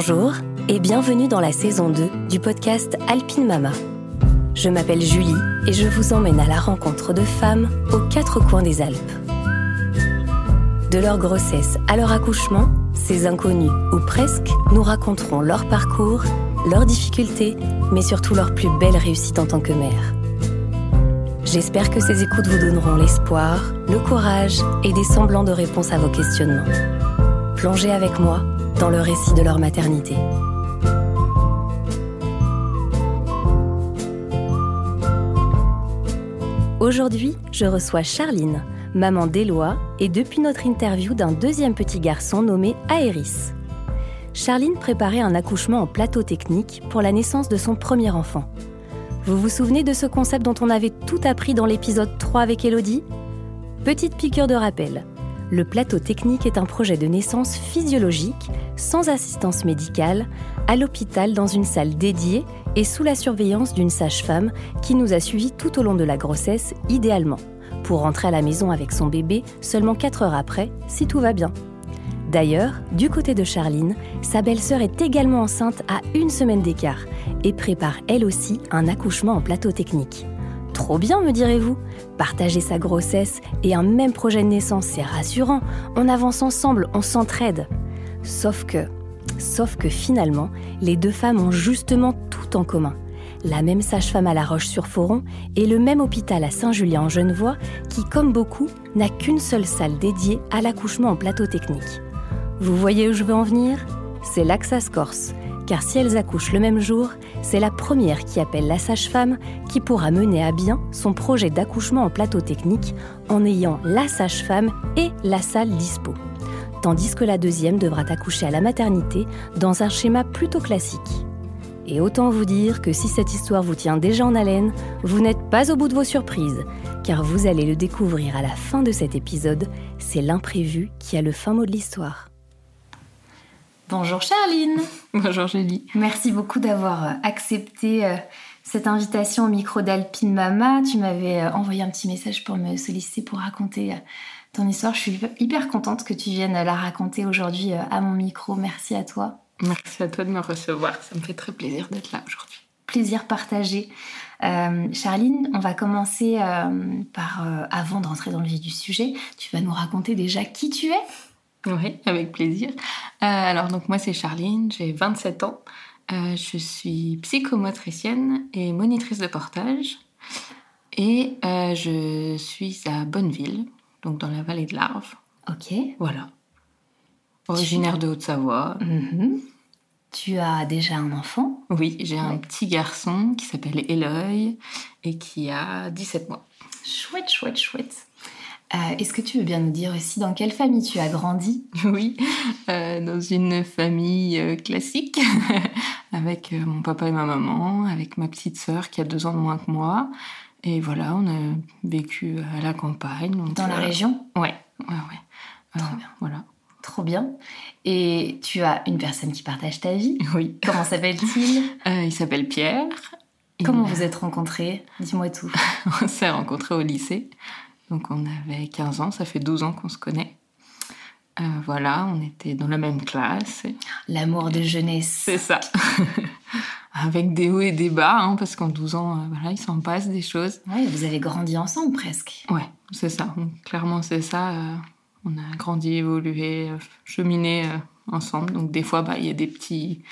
Bonjour et bienvenue dans la saison 2 du podcast Alpine Mama. Je m'appelle Julie et je vous emmène à la rencontre de femmes aux quatre coins des Alpes. De leur grossesse à leur accouchement, ces inconnus ou presque nous raconteront leur parcours, leurs difficultés, mais surtout leur plus belle réussite en tant que mère. J'espère que ces écoutes vous donneront l'espoir, le courage et des semblants de réponses à vos questionnements. Plongez avec moi dans le récit de leur maternité. Aujourd'hui, je reçois Charline, maman d'Éloi, et depuis notre interview d'un deuxième petit garçon nommé Aéris. Charline préparait un accouchement en plateau technique pour la naissance de son premier enfant. Vous vous souvenez de ce concept dont on avait tout appris dans l'épisode 3 avec Elodie Petite piqûre de rappel. Le plateau technique est un projet de naissance physiologique, sans assistance médicale, à l'hôpital dans une salle dédiée et sous la surveillance d'une sage-femme qui nous a suivis tout au long de la grossesse, idéalement, pour rentrer à la maison avec son bébé seulement 4 heures après, si tout va bien. D'ailleurs, du côté de Charline, sa belle-sœur est également enceinte à une semaine d'écart et prépare elle aussi un accouchement en plateau technique. Trop bien, me direz-vous Partager sa grossesse et un même projet de naissance, c'est rassurant. On avance ensemble, on s'entraide. Sauf que, sauf que finalement, les deux femmes ont justement tout en commun. La même sage-femme à La Roche-sur-Foron et le même hôpital à Saint-Julien en Genevois qui, comme beaucoup, n'a qu'une seule salle dédiée à l'accouchement en plateau technique. Vous voyez où je veux en venir? C'est là que corse. Car si elles accouchent le même jour, c'est la première qui appelle la sage-femme qui pourra mener à bien son projet d'accouchement en plateau technique en ayant la sage-femme et la salle dispo. Tandis que la deuxième devra accoucher à la maternité dans un schéma plutôt classique. Et autant vous dire que si cette histoire vous tient déjà en haleine, vous n'êtes pas au bout de vos surprises, car vous allez le découvrir à la fin de cet épisode, c'est l'imprévu qui a le fin mot de l'histoire. Bonjour Charline. Bonjour Julie. Merci beaucoup d'avoir euh, accepté euh, cette invitation au micro d'Alpine Mama. Tu m'avais euh, envoyé un petit message pour me solliciter pour raconter ton histoire. Je suis hyper contente que tu viennes la raconter aujourd'hui à mon micro. Merci à toi. Merci à toi de me recevoir. Ça me fait très plaisir d'être là aujourd'hui. Plaisir partagé. Charline, on va commencer par, avant d'entrer dans le vif du sujet, tu vas nous raconter déjà qui tu es? Oui, avec plaisir. Euh, alors, donc moi, c'est Charline, j'ai 27 ans. Euh, je suis psychomotricienne et monitrice de portage. Et euh, je suis à Bonneville, donc dans la vallée de l'Arve. Ok. Voilà. Originaire de Haute-Savoie. Mhm. Tu as déjà un enfant? Oui, j'ai un petit garçon qui s'appelle Eloy et qui a 17 mois. Chouette, chouette, chouette. Euh, est-ce que tu veux bien nous dire aussi dans quelle famille tu as grandi? Oui, euh, dans une famille euh, classique, avec mon papa et ma maman, avec ma petite sœur qui a deux ans de moins que moi. Et voilà, on a vécu à la campagne. dans la région? Ouais, ouais, ouais. Trop bien. Voilà. Trop bien. Et tu as une personne qui partage ta vie? Oui. Comment s'appelle-t-il? Il s'appelle Pierre. Comment vous êtes rencontrés? Dis-moi tout. on s'est rencontrés au lycée. Donc on avait 15 ans, ça fait 12 ans qu'on se connaît. Euh, voilà, on était dans la même classe. L'amour de jeunesse. C'est ça. Avec des hauts et des bas, hein, parce qu'en 12 ans, euh, voilà, il s'en passe des choses. Oui, vous avez grandi ensemble presque. Ouais, c'est ça. clairement, c'est ça. Euh, on a grandi, évolué, cheminé ensemble. Donc des fois, bah, il y a des petits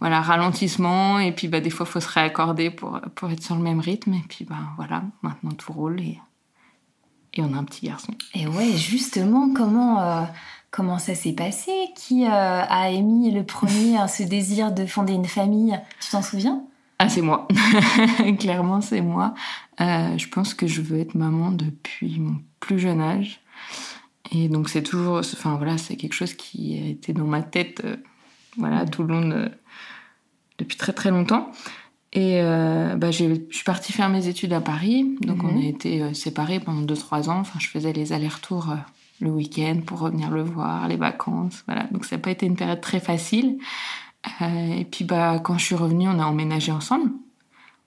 voilà, ralentissements. Et puis bah, des fois, il faut se réaccorder pour, pour être sur le même rythme. Et puis bah, voilà, maintenant tout roule. Et et on a un petit garçon. Et ouais, justement, comment, euh, comment ça s'est passé? Qui euh, a émis le premier ce désir de fonder une famille? Tu t'en souviens? Ah, c'est moi. Clairement, c'est moi. Euh, je pense que je veux être maman depuis mon plus jeune âge. Et donc, c'est toujours. Enfin, voilà, c'est quelque chose qui a été dans ma tête voilà, tout le long de, depuis très très longtemps. Et euh, bah, je suis partie faire mes études à Paris. Donc, on a mhm. été euh, séparés pendant 2-3 ans. Enfin, je faisais les allers-retours euh, le week-end pour revenir le voir, les vacances. Voilà. Donc, ça n'a pas été une période très facile. et puis, bah, quand je suis revenue, on a emménagé ensemble.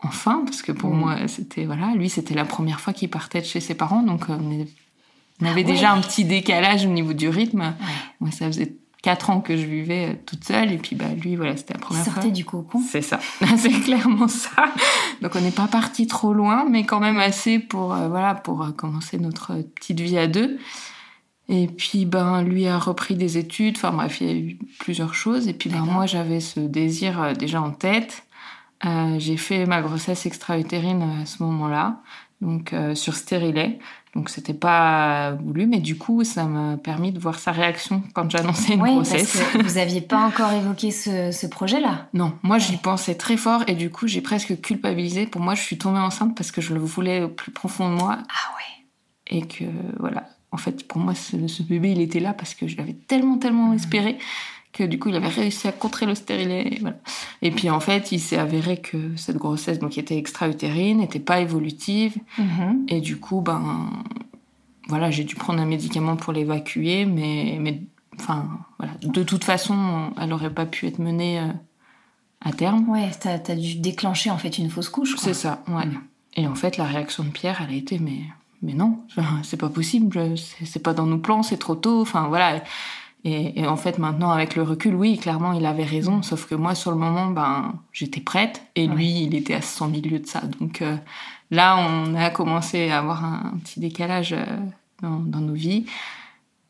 Enfin, parce que pour mhm. moi, c'était. Voilà, lui, c'était la première fois qu'il partait de chez ses parents. Donc, on, avait ah déjà un petit décalage au niveau du rythme. Moi, ça faisait quatre ans que je vivais euh, toute seule. Et puis, bah, lui, voilà, c'était la première Il fois. sortait du cocon. C'est ça, c'est clairement ça. Donc on n'est pas parti trop loin, mais quand même assez pour euh, voilà pour euh, commencer notre petite vie à deux. Et puis ben lui a repris des études. Enfin bref, il y a eu plusieurs choses. Et puis ben moi j'avais ce désir euh, déjà en tête. J'ai fait ma grossesse extra-utérine à ce moment-là, donc sur stérilet. Donc c'était pas voulu, mais du coup ça m'a permis de voir sa réaction quand j'annonçais une Oui, grossesse. parce que vous aviez pas encore évoqué ce, ce projet-là. Non, moi j'y pensais très fort et du coup j'ai presque culpabilisé. Pour moi, je suis tombée enceinte parce que je le voulais au plus profond de moi Ah ouais. et que voilà. En fait, pour moi, ce, ce bébé il était là parce que je l'avais tellement, tellement espéré que du coup il avait réussi à contrer le stérilet. Et, voilà. et puis en fait, il s'est avéré que cette grossesse, donc qui était extra-utérine, n'était pas évolutive Mhm. et du coup, ben voilà, j'ai dû prendre un médicament pour l'évacuer, mais, mais enfin voilà, de toute façon, elle aurait pas pu être menée euh, à terme. Ouais, t'as as dû déclencher en fait une fausse couche. C'est ça, ouais. Et en fait, la réaction de Pierre, elle a été, mais, mais non, c'est pas possible, c'est pas dans nos plans, c'est trop tôt, enfin voilà. Et, et en fait, maintenant, avec le recul, oui, clairement, il avait raison, sauf que moi, sur le moment, ben, j'étais prête, et lui, il était à 100 000 lieues de ça. Donc euh, là, on a commencé à avoir un, petit décalage euh, dans, dans nos vies.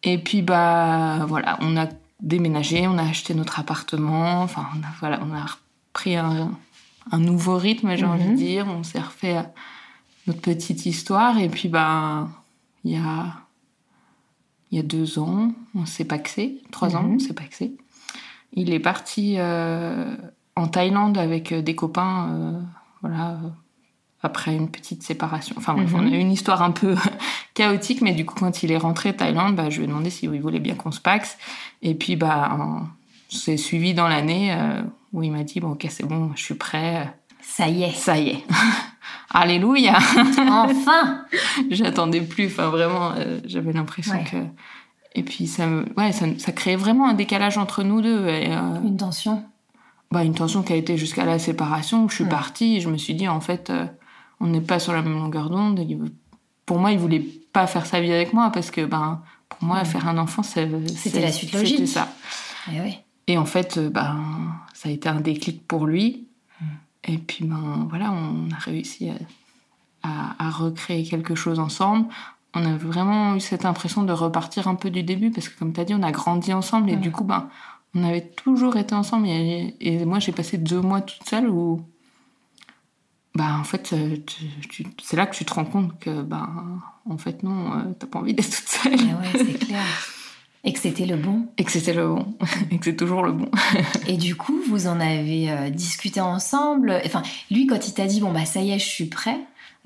Et puis, bah, voilà, on a déménagé, on a acheté notre appartement, enfin, on a, voilà, on a repris un, un nouveau rythme, j'ai Mhm. envie de dire. On s'est refait euh, notre petite histoire. Et puis, bah, il y a, il y a deux ans, on s'est paxé. Trois ans, Mhm. on s'est paxé. Il est parti euh, en Thaïlande avec euh, des copains, euh, voilà, après une petite séparation. Enfin, bref, Mhm. on a eu une histoire un peu chaotique, mais du coup, quand il est rentré de Thaïlande, bah, je lui ai demandé s'il voulait bien qu'on se paxe. Et puis, bah, on s'est suivi dans l'année euh, où il m'a dit Bon, ok, c'est bon, je suis prêt. Ça y est. Ça y est. Alléluia Enfin J'attendais plus. Enfin, vraiment, euh, j'avais l'impression Ouais. que. Et puis, ça, me... ouais, ça, ça créait vraiment un décalage entre nous deux. Et, euh, Une tension. bah, une tension qui a été jusqu'à la séparation. où Je suis Ouais. partie et je me suis dit, en fait, euh, on n'est pas sur la même longueur d'onde. Pour moi, il voulait pas faire sa vie avec moi parce que, ben, pour moi, Ouais. faire un enfant, c'est- la suite logique. C'était ça. Eh oui. Et en fait, ben, ça a été un déclic pour lui. Et puis, ben, voilà, on a réussi à, à- à recréer quelque chose ensemble. On a vraiment eu cette impression de repartir un peu du début parce que, comme tu as dit, on a grandi ensemble et du coup, ben, on avait toujours été ensemble. Et, et moi, j'ai passé deux mois toute seule où, ben, en fait, euh, c'est là que tu te rends compte que, ben, en fait, non, euh, t'as pas envie d'être toute seule. Ouais, c'est clair. Et que c'était le bon. Et que c'était le bon. et que c'est toujours le bon. Et du coup, vous en avez euh, discuté ensemble. Enfin, lui, quand il t'a dit bon bah ça y est, je suis prêt,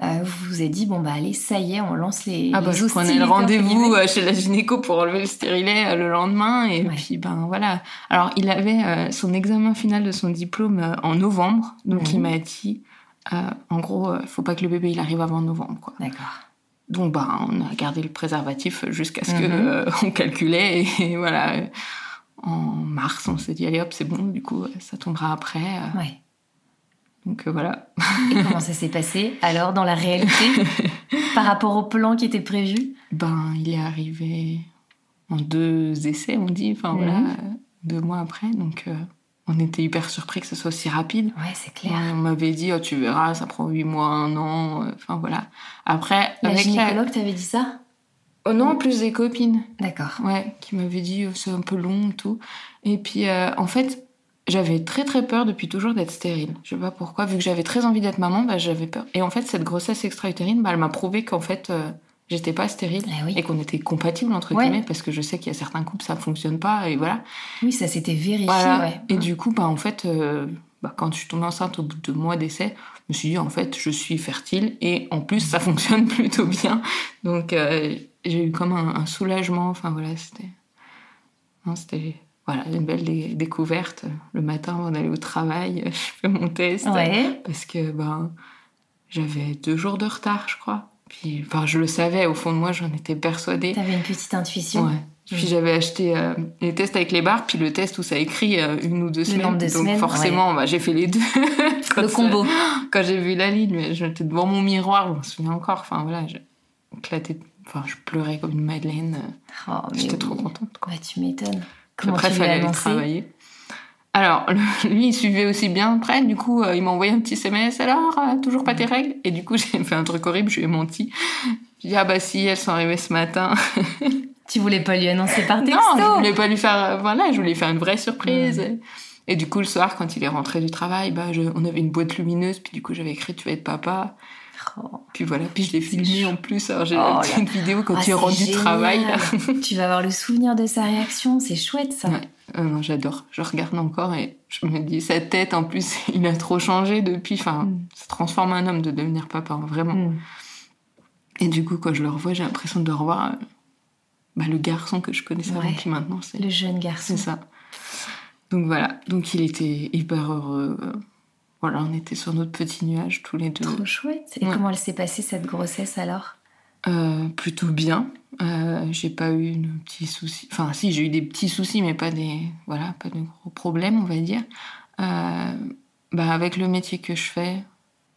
euh, vous vous êtes dit bon bah allez, ça y est, on lance les. Ah bah les je prenais le rendez-vous euh, chez la gynéco pour enlever le stérilet euh, le lendemain et Ouais. puis ben voilà. Alors il avait euh, son examen final de son diplôme euh, en novembre, donc Mhm. il m'a dit en gros faut pas que le bébé il arrive avant novembre quoi. D'accord. Donc bah on a gardé le préservatif jusqu'à ce que Mhm. euh, on calculait et, voilà. En mars, on s'est dit allez hop c'est bon, du coup ça tombera après. Ouais. donc euh, voilà. Et comment ça s'est passé alors dans la réalité par rapport au plan qui était prévu? Ben, il est arrivé en deux essais, on dit, enfin Mhm. voilà, euh, deux mois après. Donc, euh, on était hyper surpris que ce soit si rapide. Ouais, c'est clair. On m'avait dit, oh, tu verras, ça prend huit mois, un an. euh, Enfin voilà. Après, La avec gynécologue t'avait dit ça? Oh non, plus des copines, D'accord. ouais, qui m'avaient dit, oh, c'est un peu long et tout. Et puis, euh, en fait, j'avais très très peur depuis toujours d'être stérile. Je sais pas pourquoi, vu que j'avais très envie d'être maman, bah, j'avais peur. Et en fait, cette grossesse extra-utérine, bah, elle m'a prouvé qu'en fait, euh, j'étais pas stérile. Eh oui. et qu'on était compatibles entre Ouais. guillemets parce que je sais qu'il y a certains couples ça fonctionne pas et voilà. Oui, ça s'était vérifié. Voilà. Ouais. Et du coup bah en fait euh, bah, quand je suis tombée enceinte au bout de mois d'essai, je me suis dit en fait je suis fertile et en plus ça fonctionne plutôt bien. Donc euh, j'ai eu comme un, un soulagement. Enfin voilà c'était non, c'était voilà une belle dé- découverte. Le matin avant d'aller au travail, je fais mon test Ouais. parce que ben j'avais deux jours de retard je crois. Puis enfin je le savais au fond de moi j'en étais persuadée. T'avais une petite intuition. Ouais. Puis j'avais acheté euh, les tests avec les barres, puis le test où ça écrit euh, une ou deux semaines. nombre de Donc semaines, forcément, bah, j'ai fait les deux. Quand Le combo. Quand j'ai vu la ligne, j'étais devant mon miroir, je me souviens encore. Enfin voilà, éclaté. Enfin, je pleurais comme une madeleine. Oh, J'étais oui. trop contente. Quoi. Bah, tu m'étonnes. Comment Après, tu il fallait aller travailler. Alors, lui, il suivait aussi bien près. Du coup, euh, il m'a envoyé un petit SMS. Alors, euh, toujours pas tes règles? Et du coup, j'ai fait un truc horrible. Je lui ai menti. J'ai dit, ah bah si, elles sont arrivées ce matin. Tu voulais pas lui annoncer par texto non, je voulais pas lui faire... euh, voilà, je voulais faire une vraie surprise. Et du coup, le soir, quand il est rentré du travail, bah, je- on avait une boîte lumineuse. Puis du coup, j'avais écrit, tu vas être papa. Oh. Puis voilà, puis je l'ai filmé en plus. Alors, j'ai Oh petite vidéo quand Ah, est c'est rendu génial. travail. tu vas avoir le souvenir de sa réaction, c'est chouette ça. Ouais. Euh, j'adore. Je regarde encore et je me dis, sa tête, en plus, il a trop changé depuis. Enfin, Mm. ça transforme un homme de devenir papa, hein, vraiment. Mm. Et du coup, quand je le revois, j'ai l'impression de revoir euh, bah, le garçon que je connaissais avant, qui maintenant, c'est Le jeune garçon. c'est ça. Donc voilà. Donc il était hyper heureux. Voilà, on était sur notre petit nuage tous les deux. Trop chouette. Et Ouais. comment elle s'est passée cette grossesse alors? Euh, plutôt bien. Euh, j'ai pas eu de petits soucis. Enfin, si, j'ai eu des petits soucis, mais pas des, voilà, pas de gros problèmes, on va dire. Euh, bah, avec le métier que je fais,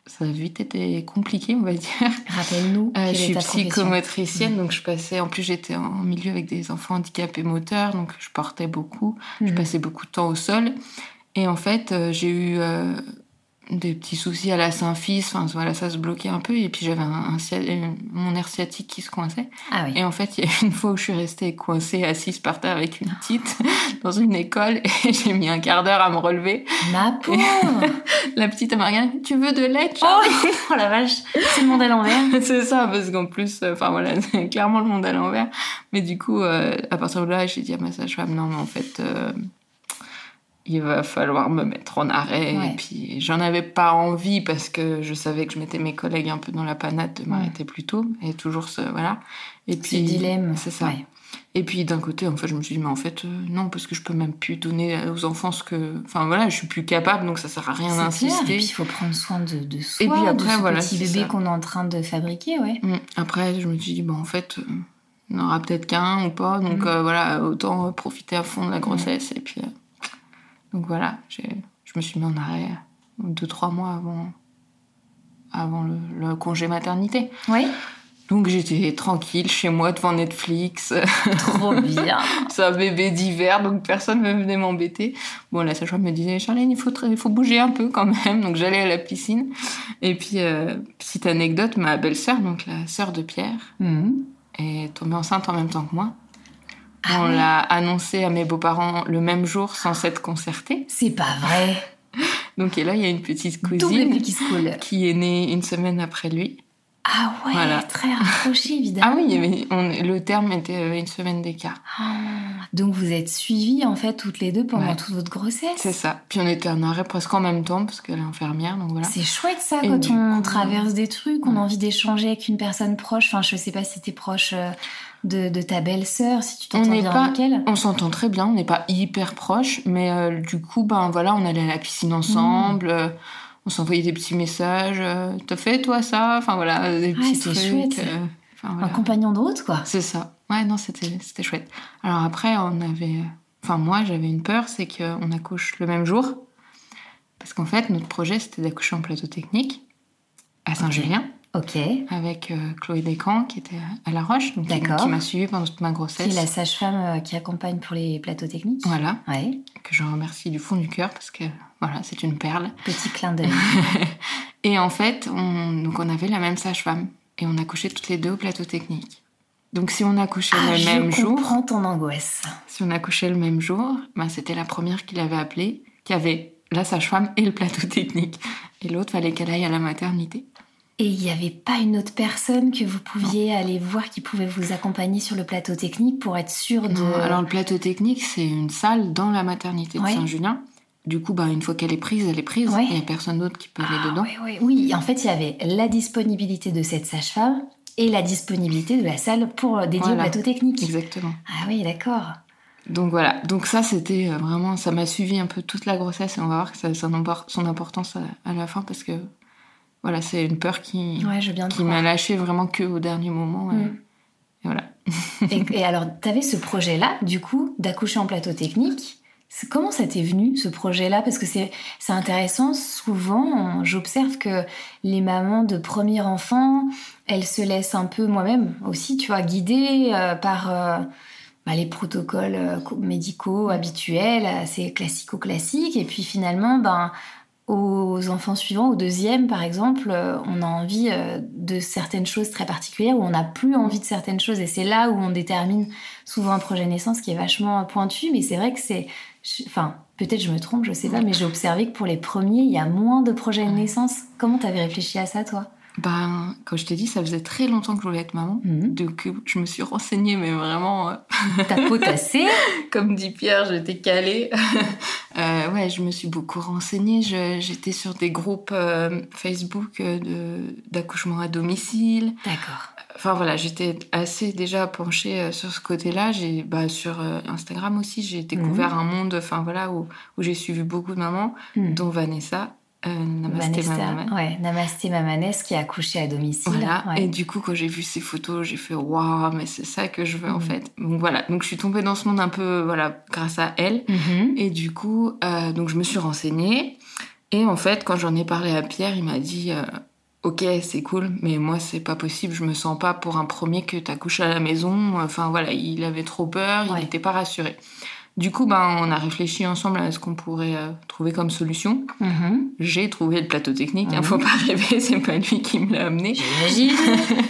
ça a vite été compliqué, on va dire. Rappelle-nous. Euh, je suis psychomotricienne, donc je passais. En plus, j'étais en milieu avec des enfants handicapés moteurs, donc je portais beaucoup. Je Mhm. passais beaucoup de temps au sol. Et en fait, euh, j'ai eu euh, des petits soucis à la symphyse. Enfin, voilà, ça se bloquait un peu. Et puis, j'avais un, mon nerf sciatique qui se coinçait. Ah oui. Et en fait, il y a une fois où je suis restée coincée, assise par terre avec une petite dans une école. Et j'ai mis un quart d'heure à me relever. Ma pauvre La petite, elle m'a regardé. Tu veux de lait, oh, oh la vache, c'est le monde à l'envers. C'est ça, parce qu'en plus, euh, enfin voilà, c'est clairement le monde à l'envers. Mais du coup, euh, à partir de là, j'ai dit à ma sage-femme, non, mais en fait, euh, il va falloir me mettre en arrêt. Ouais. Et puis, j'en avais pas envie parce que je savais que je mettais mes collègues un peu dans la panade de m'arrêter plus tôt. Et toujours ce, voilà. Et puis, Ce dilemme. C'est ça. Ouais. Et puis d'un côté, en fait, je me suis dit, mais en fait, euh, non, parce que je peux même plus donner aux enfants ce que. Enfin voilà, je suis plus capable, donc ça sert à rien clair. Et d'insister. puis il faut prendre soin de, de soi, Et puis de après, ce voilà, petit bébé qu'on est en train de fabriquer, ouais. Mm. Après, je me suis dit, bon, en fait, euh, il n'y en aura peut-être qu'un ou pas. Donc Mm. euh, voilà, autant profiter à fond de la grossesse. Et puis, euh, donc voilà, je me suis mis en arrêt deux, trois mois avant, avant le, le congé maternité. Oui. Donc j'étais tranquille chez moi devant Netflix. Trop bien. C'est un bébé d'hiver, donc personne ne venait m'embêter. Bon, la sage-femme me disait, Charlène, il faut, il faut bouger un peu quand même. Donc j'allais à la piscine. Et puis, euh, petite anecdote, ma belle-sœur, donc la sœur de Pierre, Mhm. est tombée enceinte en même temps que moi. Ah On ouais. l'a annoncé à mes beaux-parents le même jour sans s'être concerté. C'est pas vrai. Donc et là, il y a une petite cousine qui est née une semaine après lui. Ah ouais, Voilà. très rapproché évidemment. Ah oui, on- le terme était euh, une semaine d'écart. Ah. Donc vous êtes suivies en fait toutes les deux pendant Ouais. toute votre grossesse? C'est ça. Puis on était en arrêt presque en même temps parce qu'elle est infirmière, donc voilà. C'est chouette ça Et quand on coup, traverse des trucs, on a envie d'échanger avec une personne proche. Enfin, je sais pas si t'es proche euh, de, de ta belle-sœur, si tu t'entends bien pas- avec elle. On s'entend très bien, on n'est pas hyper proches, mais euh, du coup, ben voilà, on allait à la piscine ensemble, euh, on s'envoyait des petits messages. euh, T'as fait toi ça? Enfin voilà, des Ouais, petits trucs. chouette. Un compagnon de route quoi. C'est ça. Ouais, non, c'était c'était chouette. Alors après, on avait. Enfin, moi, j'avais une peur, c'est qu'on accouche le même jour. Parce qu'en fait, notre projet, c'était d'accoucher en plateau technique à Saint-Julien Ok. avec euh, Chloé Descamps qui était à La Roche, donc qui, qui m'a suivie pendant toute ma Qui grossesse. est la sage-femme euh, qui accompagne pour les plateaux techniques. Voilà, Ouais. que je remercie du fond du cœur parce que voilà, c'est une perle. Petit clin d'œil. Et en fait, on, donc on avait la même sage-femme et on accouchait toutes les deux au plateau technique. Donc si on accouchait Ah, le même je jour, comprends ton angoisse. Si on accouchait le même jour, ben c'était la première qui l'avait appelée, qui avait la sage-femme et le plateau technique. Et l'autre, fallait qu'elle aille à la maternité. Et il n'y avait pas une autre personne que vous pouviez aller voir qui pouvait vous accompagner sur le plateau technique pour être sûr de. Non, alors le plateau technique, c'est une salle dans la maternité de Ouais. Saint-Julien. Du coup, ben, une fois qu'elle est prise, elle est prise. Ouais. Il n'y a personne d'autre qui peut aller Ah, dedans. oui, oui. En fait, il y avait la disponibilité de cette sage-femme et la disponibilité de la salle pour euh, dédier au Voilà. plateau technique. Exactement. Ah oui, d'accord. Donc voilà. Donc ça, c'était euh, vraiment, ça m'a suivi un peu toute la grossesse et on va voir que ça a son, impor- son importance à, à la fin parce que voilà, c'est une peur qui, Ouais, je qui m'a lâché vraiment que au dernier moment. Et, Mm. et voilà. Et, et alors, tu avais ce projet-là, du coup, d'accoucher en plateau technique. Comment ça t'est venu, ce projet-là? Parce que c'est intéressant. Souvent, j'observe que les mamans de premier enfant, elles se laissent un peu, moi-même aussi, tu vois, guider euh, par, euh, bah, les protocoles médicaux habituels, assez classico-classiques. Et puis finalement, ben, aux enfants suivants, au deuxième par exemple, on a envie de certaines choses très particulières ou on n'a plus envie de certaines choses. Et c'est là où on détermine souvent un projet naissance qui est vachement pointu. Mais c'est vrai que c'est. Enfin, peut-être je me trompe, je sais pas, mais j'ai observé que pour les premiers, il y a moins de projets de naissance. Comment tu avais réfléchi à ça, toi? Ben, comme je t'ai dit, ça faisait très longtemps que je voulais être maman. Mhm. Donc, je me suis renseignée, mais vraiment. Euh, T'as potassé Comme dit Pierre, j'étais calée. euh, ouais, je me suis beaucoup renseignée. J'étais sur des groupes euh, Facebook d'accouchement à domicile. D'accord. Enfin voilà, j'étais assez déjà penchée euh, sur ce côté-là. J'ai, bah, sur Instagram aussi, j'ai découvert mhm. un monde, enfin voilà, où, où j'ai suivi beaucoup de mamans, mhm. dont Vanessa. Euh, Namasté Mamanès. Ouais, Namasté Mamanès qui a accouché à domicile. Voilà. Et du coup, quand j'ai vu ces photos, j'ai fait waouh, mais c'est ça que je veux en mm. fait. Donc voilà. Donc je suis tombée dans ce monde un peu voilà grâce à elle. Mm-hmm. Et du coup, euh, donc je me suis renseignée. Et en fait, quand j'en ai parlé à Pierre, il m'a dit euh, Ok, c'est cool, mais moi, c'est pas possible. Je me sens pas pour un premier que t'accouches à la maison. Enfin voilà, il avait trop peur, il n'était pas rassuré. Du coup, ben, on a réfléchi ensemble à ce qu'on pourrait euh, trouver comme solution. Mm-hmm. J'ai trouvé le plateau technique. Il hein, ne faut pas rêver, c'est pas lui qui me l'a amené. J'imagine.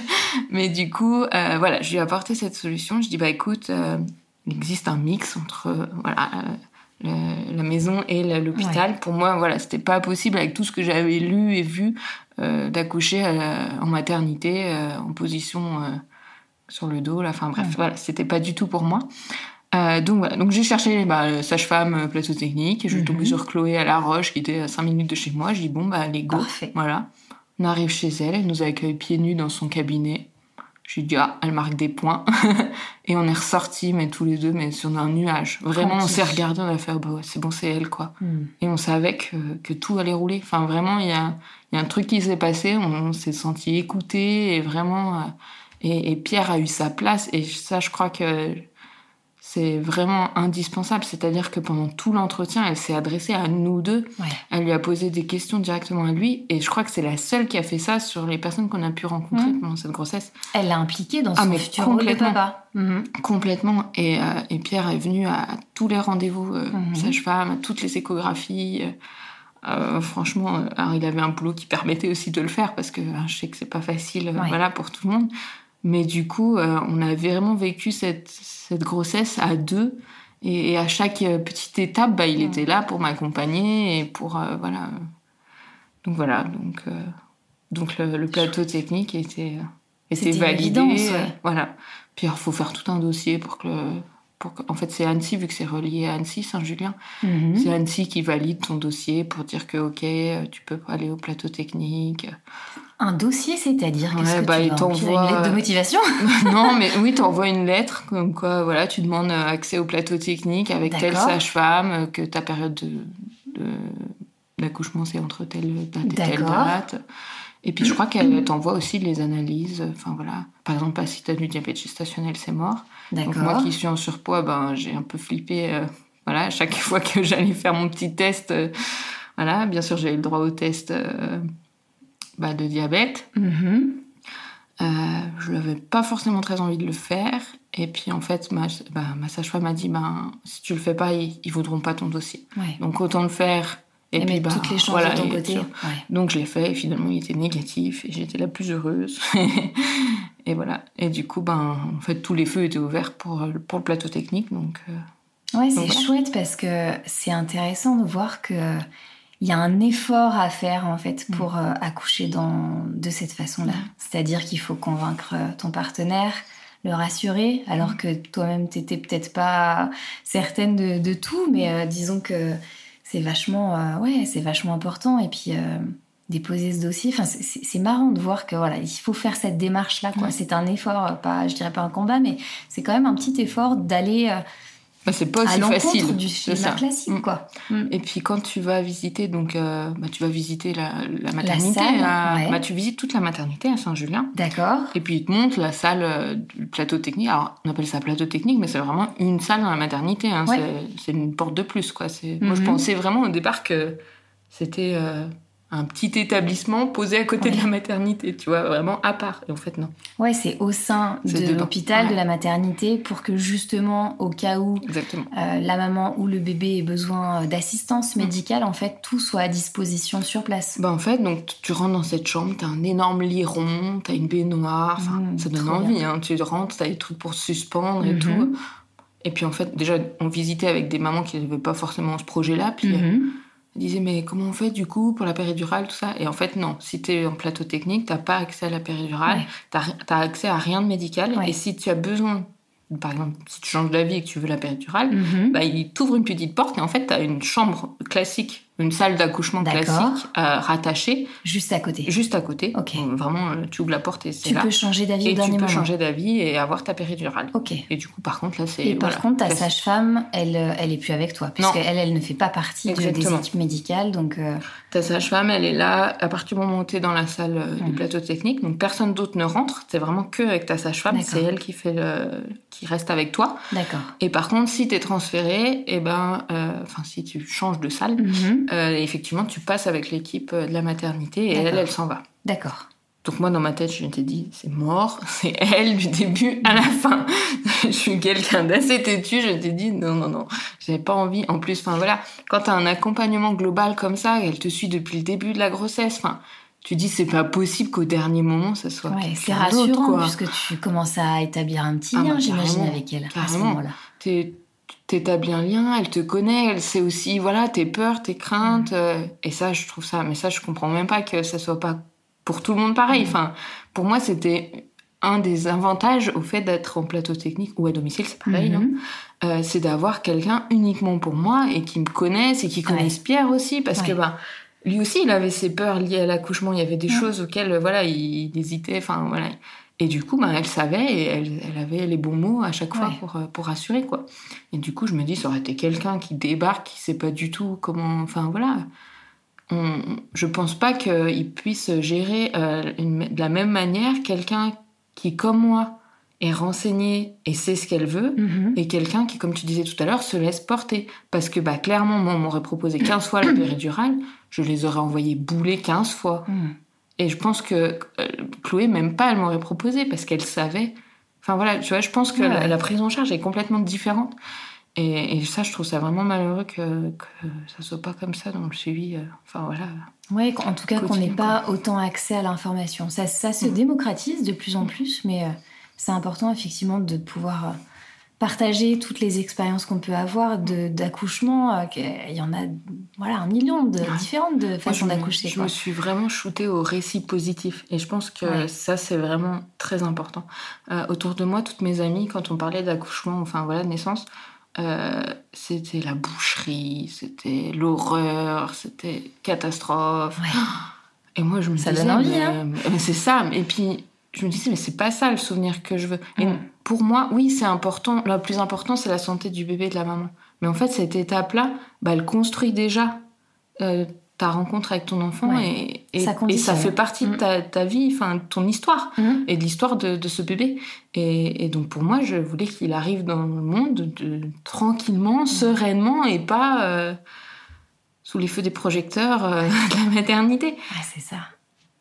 Mais du coup, euh, voilà, je lui ai apporté cette solution. Je dis bah écoute, euh, il existe un mix entre voilà la maison et l'hôpital. Pour moi, voilà, c'était pas possible avec tout ce que j'avais lu et vu d'accoucher en maternité en position sur le dos. Là. Enfin bref, voilà, c'était pas du tout pour moi. Euh, donc voilà, donc j'ai cherché bah, sage-femme euh, plateau technique, je suis tombée mhm. sur Chloé à La Roche qui était à 5 minutes de chez moi, je dis bon bah allez go, voilà. On arrive chez elle, elle nous accueille pieds nus dans son cabinet. Je lui dis ah elle marque des points et on est ressortis mais tous les deux mais sur un nuage. Vraiment on s'est regardé, on a fait oh, bah ouais, c'est bon c'est elle quoi. Hmm. Et on savait que, que tout allait rouler. Enfin vraiment il y a, y a un truc qui s'est passé, on, s'est senti écouté et vraiment euh, et, et Pierre a eu sa place et ça je crois que c'est vraiment indispensable. C'est-à-dire que pendant tout l'entretien, elle s'est adressée à nous deux. Elle lui a posé des questions directement à lui. Et je crois que c'est la seule qui a fait ça sur les personnes qu'on a pu rencontrer mmh. pendant cette grossesse. Elle l'a impliquée dans ah, son futur complètement. papa. Mmh. Complètement. Et, euh, et, Pierre est venu à, tous les rendez-vous euh, mmh. sage-femme, à toutes les échographies. Euh, franchement, il avait un boulot qui permettait aussi de le faire parce que je sais que c'est pas facile voilà, pour tout le monde. Mais du coup, euh, on a vraiment vécu cette, cette grossesse à deux. Et, à chaque euh, petite étape, bah, il était là pour m'accompagner et pour. Euh, voilà. Donc voilà. Donc, donc le, plateau technique était, était validé. Voilà. Puis il faut faire tout un dossier pour que. Pour en fait, c'est Annecy, vu que c'est relié à Annecy, Saint-Julien. Mhm. C'est Annecy qui valide ton dossier pour dire que, OK, tu peux aller au plateau technique. Un dossier, c'est-à-dire qu'est-ce que bah, tu une lettre de motivation Non, mais oui, t'envoies une lettre comme quoi, voilà, tu demandes accès au plateau technique avec telle sage-femme, que ta période de, d'accouchement c'est entre telle date et telle date. Et puis je crois qu'elle t'envoie aussi les analyses. Enfin voilà, par exemple, si t'as du diabète gestationnel, c'est mort. Donc moi qui suis en surpoids, ben j'ai un peu flippé. Euh, voilà, chaque fois que j'allais faire mon petit test, euh, voilà, bien sûr j'ai eu le droit au test. Euh, bah, de diabète. Mm-hmm. Euh, je n'avais pas forcément très envie de le faire. Et puis en fait, ma, bah, ma sage-femme m'a dit ben, si tu le fais pas, ils, ne voudront pas ton dossier. Donc autant le faire. Et, puis bah, toutes les chances de ton côté. Donc je l'ai fait et finalement il était négatif et j'étais la plus heureuse. et voilà. Et du coup, ben, en fait, tous les feux étaient ouverts pour, pour le plateau technique. Donc, euh, ouais, c'est chouette parce que c'est intéressant de voir que il y a un effort à faire en fait pour mm. euh, accoucher dans, de cette façon-là. Mm. C'est-à-dire qu'il faut convaincre euh, ton partenaire, le rassurer, alors mm. que toi-même t'étais peut-être pas certaine de, tout, mais euh, disons que c'est vachement, ouais, c'est vachement important. Et puis déposer ce dossier, enfin c'est marrant de voir que voilà, il faut faire cette démarche-là. Quoi. C'est un effort, pas, je dirais pas un combat, mais c'est quand même un petit effort d'aller bah, c'est pas aussi facile. du schéma classique, mm. quoi. Mm. Et puis quand tu vas visiter, donc, euh, bah, tu vas visiter la, la maternité. bah, tu visites toute la maternité à Saint-Julien. D'accord. Et puis ils te montrent la salle euh, du plateau technique. Alors on appelle ça plateau technique, mais c'est vraiment une salle dans la maternité. Hein. C'est une porte de plus, quoi. Moi, je mhm. pensais vraiment au départ que c'était euh, un petit établissement posé à côté de la maternité, tu vois, vraiment à part. Et en fait, non. Ouais, c'est au sein de l'hôpital, de la maternité, pour que justement, au cas où euh, la maman ou le bébé ait besoin d'assistance mm. médicale, en fait, tout soit à disposition sur place. Bah, en fait, donc tu rentres dans cette chambre, t'as un énorme lit rond, t'as une baignoire, mm, ça donne envie, hein. tu rentres, t'as des trucs pour suspendre et mm-hmm. tout. Et puis en fait, déjà, on visitait avec des mamans qui n'avaient pas forcément ce projet-là, puis... Mm-hmm disait mais comment on fait du coup pour la péridurale tout ça? Et en fait non. Si tu es en plateau technique t'as pas accès à la péridurale tu t'as as accès à rien de médical. Et si tu as besoin par exemple, si tu changes d'avis et que tu veux la péridurale, mm-hmm. bah, il t'ouvre une petite porte et en fait, tu as une chambre classique une salle d'accouchement classique euh, rattachée. Juste à côté. Juste à côté. vraiment, euh, tu ouvres la porte et c'est là. Tu peux changer d'avis au dernier moment. Tu peux changer d'avis et avoir ta péridurale. Ok. Et du coup, par contre, là, c'est. Et par contre, ta sage-femme, elle, euh, elle est plus avec toi, puisque elle, ne fait pas partie de, des équipes médicales, donc. Ta sage-femme, elle est là à partir du moment où tu es dans la salle du plateau technique, donc personne d'autre ne rentre. C'est vraiment que avec ta sage-femme. C'est elle qui fait le, qui reste avec toi. D'accord. Et par contre, si tu es transféré, et eh ben, enfin, si tu changes de salle. Mhm. Euh, effectivement, tu passes avec l'équipe euh, de la maternité et elle, elle s'en va. D'accord. Donc moi, dans ma tête, je m'étais dit, c'est mort, c'est elle du début à la fin. je suis quelqu'un d'assez têtu, je t'ai dit, non, non, non, j'avais pas envie. En plus, enfin voilà, quand t'as un accompagnement global comme ça, elle te suit depuis le début de la grossesse, enfin, tu dis, c'est pas possible qu'au dernier moment, ça soit ouais, C'est rassurant, puisque tu commences à établir un petit ah lien, bah, j'imagine, avec elle, à ce moment-là t'établis un lien, elle te connaît, elle sait aussi, voilà, tes peurs, tes craintes. Mm. Euh, et ça, je trouve ça, mais ça, je comprends même pas que ça soit pas pour tout le monde pareil. Mm. Enfin, pour moi, c'était un des avantages au fait d'être en plateau technique ou à domicile, c'est pareil, euh, c'est d'avoir quelqu'un uniquement pour moi et qui me connaisse et qui connaisse Pierre aussi, parce que bah, lui aussi, il avait ses peurs liées à l'accouchement. Il y avait des mm. choses auxquelles, voilà, il, il hésitait. Enfin, voilà. Et du coup, bah, elle savait et elle, elle, avait les bons mots à chaque fois pour, euh, pour rassurer, quoi. Et du coup, je me dis, ça aurait été quelqu'un qui débarque, qui sait pas du tout comment. Enfin, voilà. On, je pense pas qu'il puisse gérer euh, de la même manière quelqu'un qui, comme moi, est renseigné et sait ce qu'elle veut, mm-hmm. et quelqu'un qui, comme tu disais tout à l'heure, se laisse porter. Parce que, bah, clairement, moi, on m'aurait proposé 15 fois la péridurale, je les aurais envoyés bouler 15 fois. Mm. Et je pense que euh, Chloé, même pas, elle m'aurait proposé parce qu'elle savait. Enfin voilà, tu vois, je pense que la, prise en charge est complètement différente. Et, ça, je trouve ça vraiment malheureux que, que ça soit pas comme ça dans le suivi. Euh, enfin voilà. Oui, en tout cas, qu'on n'ait pas autant accès à l'information. Ça, ça se mm. démocratise de plus en plus, mais euh, c'est important effectivement de pouvoir partager toutes les expériences qu'on peut avoir d'accouchement. Euh, il y en a voilà, un million de différentes de façons d'accoucher. Je me suis vraiment shootée au récit positif. Et je pense que ça, c'est vraiment très important. Euh, autour de moi, toutes mes amies, quand on parlait d'accouchement, enfin voilà, de naissance, euh, c'était la boucherie, c'était l'horreur, c'était catastrophe. Et moi, je me ça disais, donne envie, hein. c'est ça. Et puis, je me disais, mais c'est pas ça le souvenir que je veux. Et mm. Pour moi, oui, c'est important. Le plus important, c'est la santé du bébé et de la maman. Mais en fait, cette étape-là, bah, elle construit déjà euh, ta rencontre avec ton enfant et, et, ça, et ça fait partie de mm. ta, vie, enfin, ton histoire mm. et de l'histoire de, ce bébé. Et, donc, pour moi, je voulais qu'il arrive dans le monde tranquillement, sereinement et pas euh, sous les feux des projecteurs euh, de la maternité. c'est ça.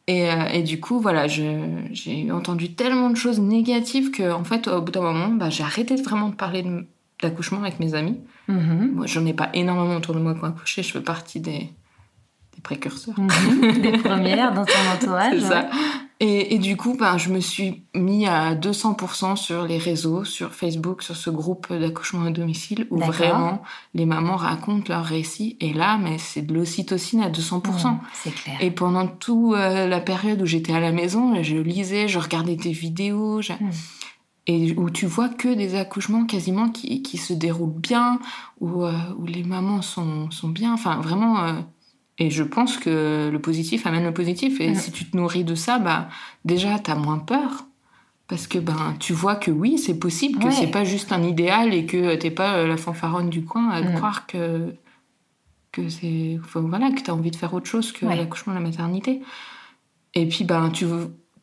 Euh, et, du coup, voilà, j'ai entendu tellement de choses négatives que, en fait, au bout d'un moment, bah, j'ai arrêté vraiment de parler d'accouchement avec mes amis. Mm-hmm. Moi, j'en ai pas énormément autour de moi qui ont accouché. Je fais partie des précurseurs. Mm-hmm. des premières dans ton entourage. C'est ça. Et, du coup, ben, je me suis mis à 200% sur les réseaux, sur Facebook, sur ce groupe d'accouchement à domicile, où vraiment les mamans racontent leur récit. Et là, mais c'est de l'ocytocine à 200%. c'est clair. Et pendant toute euh, la période où j'étais à la maison, je lisais, je regardais des vidéos. Mm. Et où tu vois que des accouchements quasiment qui, qui se déroulent bien, où, euh, où les mamans sont, sont bien. Enfin, vraiment, euh, et je pense que le positif amène le positif. Et si tu te nourris de ça, bah, déjà, tu as moins peur. Parce que ben, tu vois que oui, c'est possible, que c'est pas juste un idéal et que t'es pas euh, la fanfaronne du coin à croire que, que c'est. voilà, que tu as envie de faire autre chose que l'accouchement, la maternité. Et puis, ben, tu,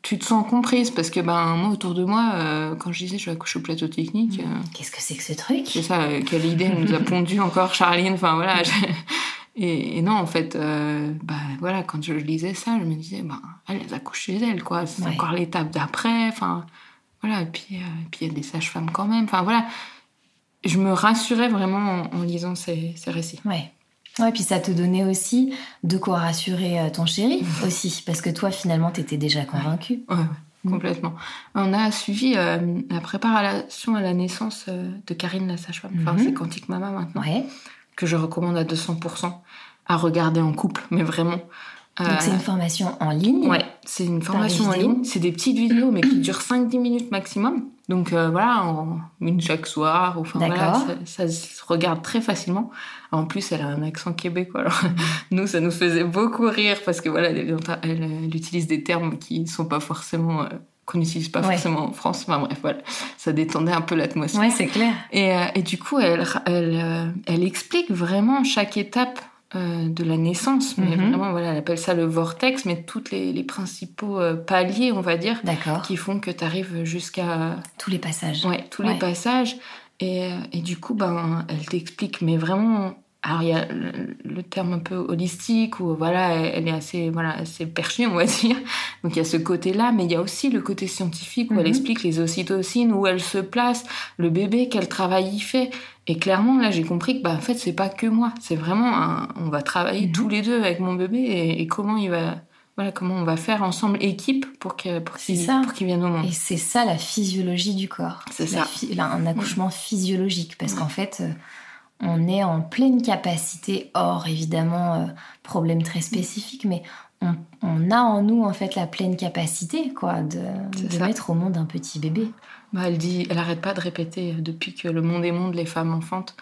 tu te sens comprise parce que ben, moi, autour de moi, euh, quand je disais je vais accoucher au plateau technique. Euh, Qu'est-ce que c'est que ce truc? C'est ça, quelle idée nous a pondu encore Charline. Enfin voilà. Et, non, en fait, euh, bah, voilà, quand je lisais ça, je me disais, bah, elle accouche chez elle, quoi. C'est encore l'étape d'après. Enfin, voilà. Et puis, euh, puis il y a des sages-femmes quand même. Enfin, voilà. Je me rassurais vraiment en, lisant ces, ces récits. Ouais. Ouais, puis ça te donnait aussi de quoi rassurer euh, ton chéri aussi, parce que toi finalement t'étais déjà convaincue. Ouais, ouais, complètement. On a suivi la préparation à la naissance de Karine la sage-femme. Enfin, mhm. c'est Quantique Mama maintenant. Ouais que je recommande à 200% à regarder en couple, mais vraiment. Donc c'est une euh, formation en ligne Ouais, c'est une formation en ligne. C'est des petites vidéos, mais qui durent 5-10 minutes maximum. Donc euh, voilà, une chaque soir. Enfin, voilà, ça, se regarde très facilement. En plus, elle a un accent québécois. Alors, nous, ça nous faisait beaucoup rire parce que voilà, elle, elle, utilise des termes qui ne sont pas forcément... Euh, qu'on n'utilise pas forcément en France. Enfin bref, voilà, ça détendait un peu l'atmosphère. Oui, c'est clair. Et, euh, et, du coup, elle, elle, euh, elle explique vraiment chaque étape euh, de la naissance. Mais mhm. vraiment, voilà, elle appelle ça le vortex, mais tous les, les, principaux paliers, on va dire, qui font que tu arrives jusqu'à... Tous les passages. Ouais, tous les passages. Et, et, du coup, ben, elle t'explique, mais vraiment alors il y a le, terme un peu holistique où voilà elle est assez voilà assez perchée on va dire. Donc il y a ce côté là mais il y a aussi le côté scientifique où elle mhm. explique les ocytocines où elle se place le bébé quel travail il fait. Et clairement là j'ai compris que bah en fait c'est pas que moi. C'est vraiment un, on va travailler mhm. tous les deux avec mon bébé et, comment il va voilà comment on va faire ensemble équipe pour qu'il pour qu'il vienne au monde. Et c'est ça la physiologie du corps. C'est ça. un accouchement physiologique. Parce qu'en fait euh, on est en pleine capacité, hors évidemment euh, problème très spécifique, mais on, a en nous en fait la pleine capacité quoi de, mettre au monde un petit bébé. Bah, elle dit, elle arrête pas de répéter euh, depuis que le monde est monde, les femmes enfantent.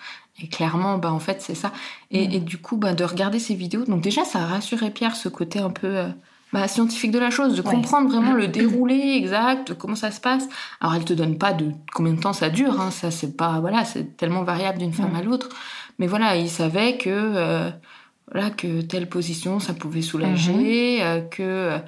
Et clairement, bah en fait c'est ça. Et, mm. du coup, bah, de regarder ces vidéos, donc déjà ça a rassuré Pierre ce côté un peu euh, bah, scientifique de la chose, de comprendre vraiment le déroulé exact, comment ça se passe. Alors elle te donne pas de combien de temps ça dure, hein, ça c'est pas voilà, c'est tellement variable d'une femme à l'autre. Mais voilà, il savait que euh, voilà que telle position ça pouvait soulager, mhm. euh, que euh,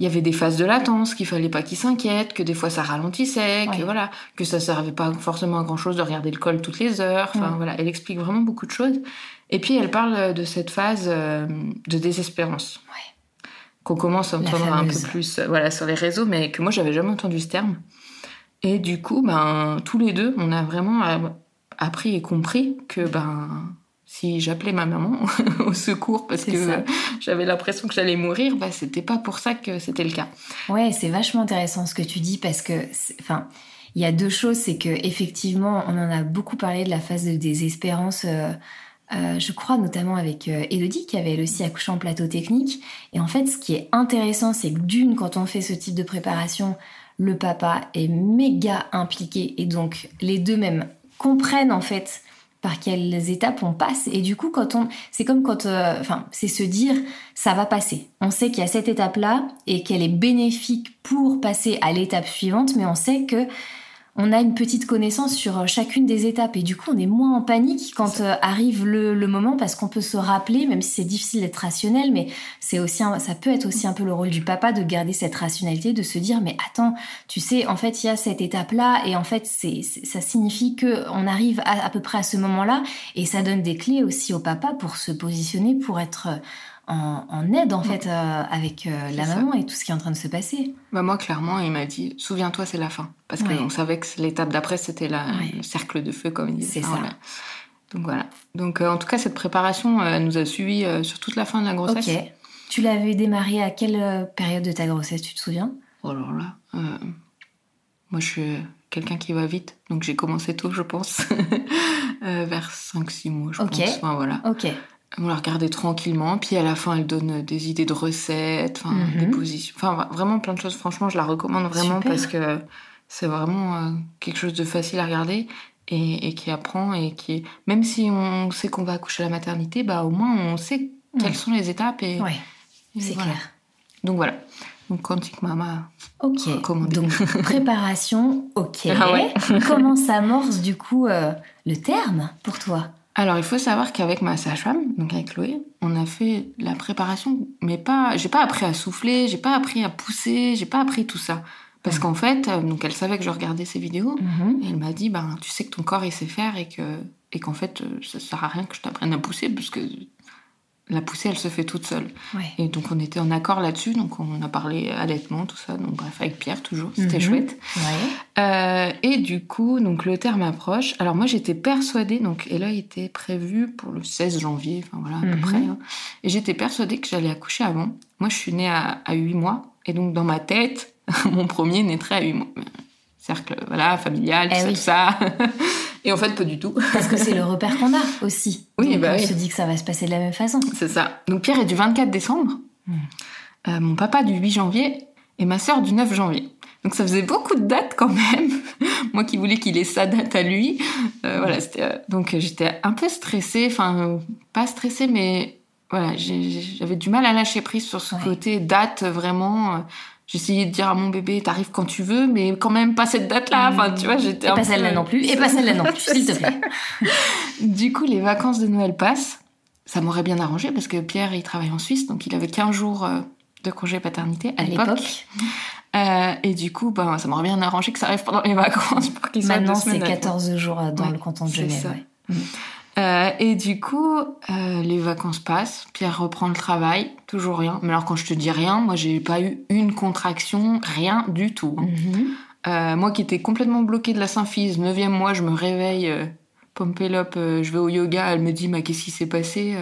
il y avait des phases de latence, qu'il fallait pas qu'il s'inquiète, que des fois ça ralentissait, que voilà, que ça servait pas forcément à grand chose de regarder le col toutes les heures. Enfin voilà, elle explique vraiment beaucoup de choses. Et puis elle parle de cette phase de désespérance. Ouais qu'on commence à entendre un peu plus euh, voilà, sur les réseaux, mais que moi, j'avais jamais entendu ce terme. Et du coup, ben, tous les deux, on a vraiment appris et compris que ben, si j'appelais ma maman au secours parce que j'avais l'impression que j'allais mourir, ben, c'était pas pour ça que c'était le cas. Ouais, c'est vachement intéressant ce que tu dis parce que, enfin, il y a deux choses, c'est que effectivement, on en a beaucoup parlé de la phase de désespérance. Euh, euh, je crois notamment avec euh, Elodie qui avait elle aussi accouché en plateau technique. Et en fait, ce qui est intéressant, c'est que d'une, quand on fait ce type de préparation, le papa est méga impliqué et donc les deux mêmes comprennent en fait par quelles étapes on passe et du coup quand on c'est comme quand euh, enfin c'est se dire ça va passer on sait qu'il y a cette étape là et qu'elle est bénéfique pour passer à l'étape suivante mais on sait que on a une petite connaissance sur euh, chacune des étapes. Et du coup on est moins en panique quand euh, arrive le, moment parce qu'on peut se rappeler, même si c'est difficile d'être rationnel, mais c'est aussi ça peut être aussi un peu le rôle du papa de garder cette rationalité, de se dire mais attends, tu sais en fait il y a cette étape là et en fait c'est ça signifie que on arrive à, à peu près à ce moment là et ça donne des clés aussi au papa pour se positionner pour être euh, en, aide en fait euh, avec euh, la maman et tout ce qui est en train de se passer. Bah moi clairement il m'a dit souviens-toi c'est la fin parce qu'on savait que l'étape d'après c'était le cercle de feu comme il disait. C'est ça. Donc voilà. Donc euh, en tout cas cette préparation nous a suivi sur toute la fin de la grossesse. Ok. Tu l'avais démarré à quelle période de ta grossesse tu te souviens? Oh alors là, moi je suis quelqu'un qui va vite donc j'ai commencé tôt je pense vers 5-6 mois je pense. Enfin, voilà. Ok. On la regardait tranquillement, puis à la fin, elle donne des idées de recettes, enfin, mhm. des positions, enfin, vraiment plein de choses. Franchement, je la recommande vraiment parce que c'est vraiment euh, quelque chose de facile à regarder et, qui apprend et qui, même si on sait qu'on va accoucher à la maternité, bah au moins on sait quelles sont les étapes et. Ouais, c'est clair. Donc voilà. Donc Quantique Mama. Ok. Donc préparation, ok. Ah ouais. Comment s'amorce du coup euh, le terme pour toi? Alors, il faut savoir qu'avec ma sage-femme, donc avec Chloé, on a fait la préparation, mais pas, j'ai pas appris à souffler, j'ai pas appris à pousser, j'ai pas appris tout ça. Parce qu'en fait, euh, donc elle savait que je regardais ses vidéos, mhm. et elle m'a dit, ben, tu sais que ton corps il sait faire et que, et qu'en fait, euh, ça sert à rien que je t'apprenne à pousser, parce que la poussée, elle se fait toute seule. Ouais. Et donc, on était en accord là-dessus. Donc, on a parlé allaitement, tout ça. Donc, bref, avec Pierre, toujours. C'était Mhm. chouette. Ouais. Euh, et du coup, donc, le terme approche. Alors, moi, j'étais persuadée. Donc, Eloy était prévu pour le 16 janvier. Enfin, voilà, à peu Mhm. près. hein. Et j'étais persuadée que j'allais accoucher avant. Moi, je suis née à, à 8 mois. Et donc, dans ma tête, mon premier naîtrait à 8 mois. Cercle, voilà, familial, tout Eh ça, oui. tout ça. et en fait, pas du tout. Parce que c'est le repère qu'on a aussi. Oui, Donc, bah on oui. se dit que ça va se passer de la même façon. C'est ça. Donc Pierre est du 24 décembre, Hmm. euh, mon papa du 8 janvier et ma sœur du 9 janvier. Donc ça faisait beaucoup de dates quand même. Moi qui voulais qu'il ait sa date à lui. Euh, voilà, c'était, euh, donc euh, j'étais un peu stressée, enfin euh, pas stressée mais voilà, j'avais du mal à lâcher prise sur ce Ouais. côté date euh, vraiment. J'essayais de dire à mon bébé, t'arrives quand tu veux, mais quand même pas cette date-là. Enfin, tu vois, j'étais Et pas peu- celle-là non plus. Et pas celle-là non plus, s'il te plaît. Du coup, les vacances de Noël passent. Ça m'aurait bien arrangé parce que Pierre, il travaille en Suisse, donc il avait 15 jours euh, de congé paternité à, À l'époque. Euh, et du coup, ben, ça m'aurait bien arrangé que ça arrive pendant les vacances pour Maintenant, c'est semaines avec moi. 14 jours euh, dans Ouais, le canton de Genève. Euh, et du coup, euh, les vacances passent. Pierre reprend le travail, toujours rien. Mais alors, quand je te dis rien, moi, j'ai pas eu une contraction, rien du tout. hein. Mhm. Euh, moi qui étais complètement bloquée de la symphyse, 9e mois, je me réveille, Pompelope, je vais au yoga, elle me dit, bah, qu'est-ce qui s'est passé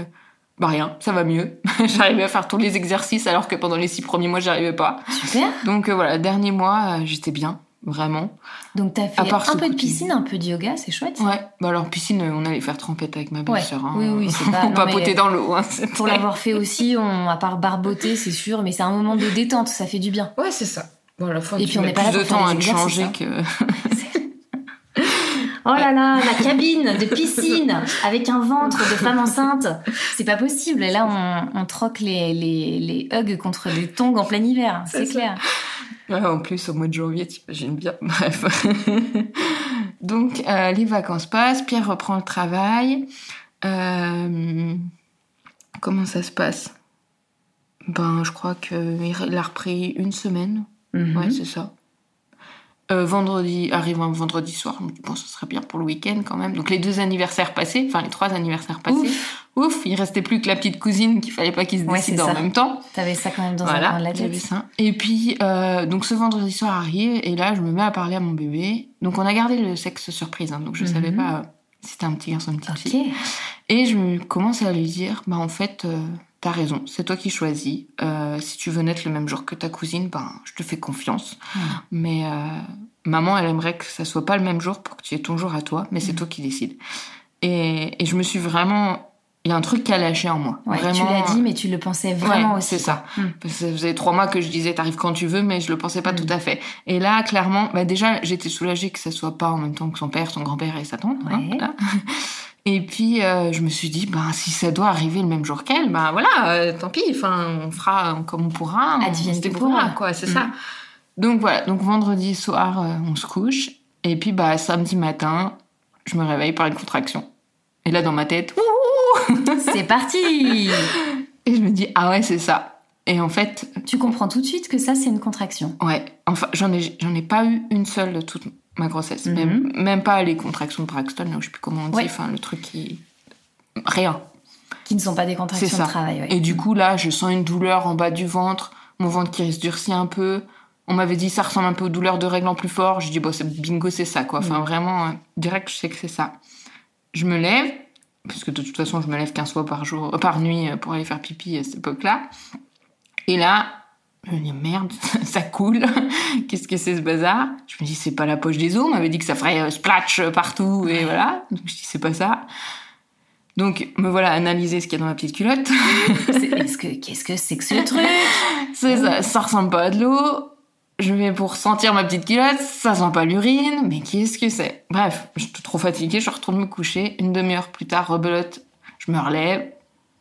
Bah rien, ça va mieux. J'arrivais à faire tous les exercices alors que pendant les six premiers mois, j'arrivais pas. Super. Donc euh, voilà, dernier mois, euh, j'étais bien, vraiment. Donc, t'as À fait un peu de de- piscine, un peu de yoga, c'est chouette. ça. Ouais, bah alors piscine, euh, on allait faire trempette avec ma belle-sœur. hein. Oui, oui, c'est pas- on papotait mais- dans l'eau. Hein, Pour l'avoir fait aussi, on, à part barboter, c'est sûr, mais c'est un moment de détente, ça fait du bien. Ouais, c'est ça. Bon, à la fin, Et puis, on n'est pas plus là de pour faire temps à changer hein. que... Oh là là, la cabine de piscine avec un ventre de femme enceinte. C'est pas possible. Et là, on, on troque les, les, les hugs contre des tongs en plein hiver. C'est clair. Ouais, en plus, au mois de janvier, t'imagines bien. Bref. Donc, euh, les vacances passent, Pierre reprend le travail. Euh, comment ça se passe? Ben, je crois qu'il a repris une semaine. Mhm. Ouais, c'est ça. Euh, vendredi, arrive un vendredi soir, je me dis, bon, ce serait bien pour le week-end quand même. Donc, les deux anniversaires passés, enfin, les trois anniversaires passés. Ouf, il restait plus que la petite cousine qu'il fallait pas qu'ils se Ouais, décident en même temps. T'avais ça quand même dans un Voilà, la j'avais tête. ça. Et puis, euh, donc ce vendredi soir arrive, et là, je me mets à parler à mon bébé. Donc, on a gardé le sexe surprise, hein, donc je Mhm. savais pas euh, si c'était un petit garçon ou une petite fille. Et je me commence à lui dire, bah en fait, euh, t'as raison, c'est toi qui choisis. Euh, si tu veux naître le même jour que ta cousine, ben je te fais confiance. Mhm. Mais euh, maman, elle aimerait que ça soit pas le même jour pour que tu aies ton jour à toi, mais c'est Mhm. toi qui décides. Et, et je me suis vraiment, il y a un truc qui a lâché en moi. Ouais, vraiment, tu l'as dit, mais tu le pensais vraiment Ouais, aussi. c'est ça. Mm. Parce que ça faisait trois mois que je disais t'arrives quand tu veux, mais je le pensais pas tout à fait. Et là, clairement, bah déjà, j'étais soulagée que ça soit pas en même temps que son père, son grand-père et sa tante. hein, Ouais. Et puis, euh, je me suis dit, ben, si ça doit arriver le même jour qu'elle, ben voilà, euh, tant pis, enfin, on fera comme on pourra, on se débrouillera, pourra. quoi, c'est Mm. ça. Donc voilà, donc vendredi soir, euh, on se couche, et puis, bah, samedi matin, je me réveille par une contraction. Et là, dans ma tête, C'est parti Et je me dis, ah ouais, c'est ça. Et en fait, Tu comprends tout de suite que ça, c'est une contraction. Ouais, enfin, j'en ai, j'en ai pas eu une seule de toute ma grossesse. Mhm. même, même pas les contractions de Braxton, là, je sais plus comment on dit, Ouais. enfin, le truc qui. Rien. Qui ne sont pas des contractions ça. de travail. ouais. Et du coup, là, je sens une douleur en bas du ventre, mon ventre qui se durcit un peu. On m'avait dit, ça ressemble un peu aux douleurs de règles en plus fort. Je dis, bon, bingo, c'est ça, quoi. Enfin, Mhm. vraiment, euh, direct, je sais que c'est ça. Je me lève, puisque de toute façon, je me lève 15 fois par jour, euh, par nuit euh, pour aller faire pipi à cette époque-là. Et là, je me dis, merde, ça coule. Qu'est-ce que c'est ce bazar? Je me dis, c'est pas la poche des os. On m'avait dit que ça ferait euh, splatch partout, et voilà. Donc, je dis, c'est pas ça. Donc, me voilà à analyser ce qu'il y a dans ma petite culotte. C'est- est-ce que- Qu'est-ce que c'est que ce truc? C'est ça, ça ressemble pas à de l'eau. Je vais pour sentir ma petite culotte, ça sent pas l'urine, mais qu'est-ce que c'est? Bref, je suis trop fatiguée, je retourne me coucher. Une demi-heure plus tard, rebelote, je me relève.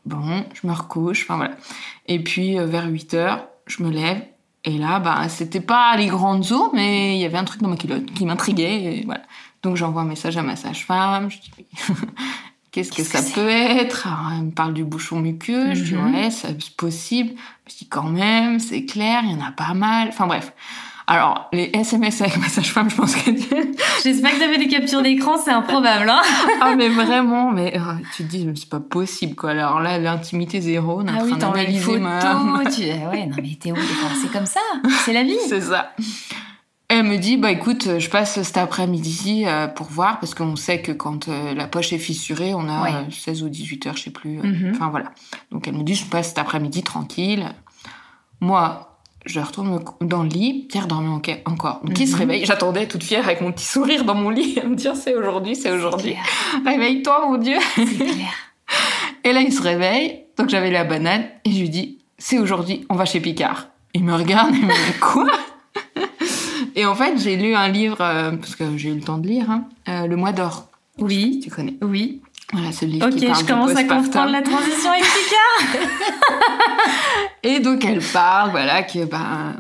Bon, je me recouche, enfin voilà. Et puis, euh, vers 8 heures, je me lève. Et là, bah, c'était pas les grandes eaux, mais il y avait un truc dans ma culotte qui m'intriguait, voilà. Donc, j'envoie un message à ma sage-femme, je dis, qu'est-ce que ça peut être? Alors, Elle me parle du bouchon muqueux, je dis, Mhm. ouais, c'est possible. Je dis, quand même, c'est clair, il y en a pas mal. Enfin, bref. Alors, les SMS avec ma sage-femme, je pense que... J'espère que t'avais des captures d'écran, c'est improbable, hein Ah, mais vraiment, mais euh, tu te dis, c'est pas possible, quoi. Alors là, l'intimité zéro, on est ah en oui, train d'analyser ma... Tu... Ouais, non mais où C'est comme ça, c'est la vie. c'est ça. Elle me dit, bah écoute, je passe cet après-midi euh, pour voir, parce qu'on sait que quand euh, la poche est fissurée, on a Ouais. euh, 16 ou 18 heures, je sais plus. euh, Mhm. Enfin voilà. Donc elle me dit, je passe cet après-midi tranquille. Moi, je retourne dans le lit, Pierre dormait en- encore. Donc il se Mhm. réveille, j'attendais toute fière avec mon petit sourire dans mon lit, à me dire, c'est aujourd'hui, c'est aujourd'hui. Réveille-toi, mon Dieu. C'est clair. Et là, il se réveille, donc j'avais la banane, et je lui dis, c'est aujourd'hui, on va chez Picard. Il me regarde, il me dit, quoi? Et en fait, j'ai lu un livre, euh, parce que j'ai eu le temps de lire, hein, euh, Le Mois d'Or, Oui, tu connais. oui. Voilà, ce livre Ok, qui parle je commence à comprendre la transition avec Picard. Et donc, elle parle, voilà, que, bah,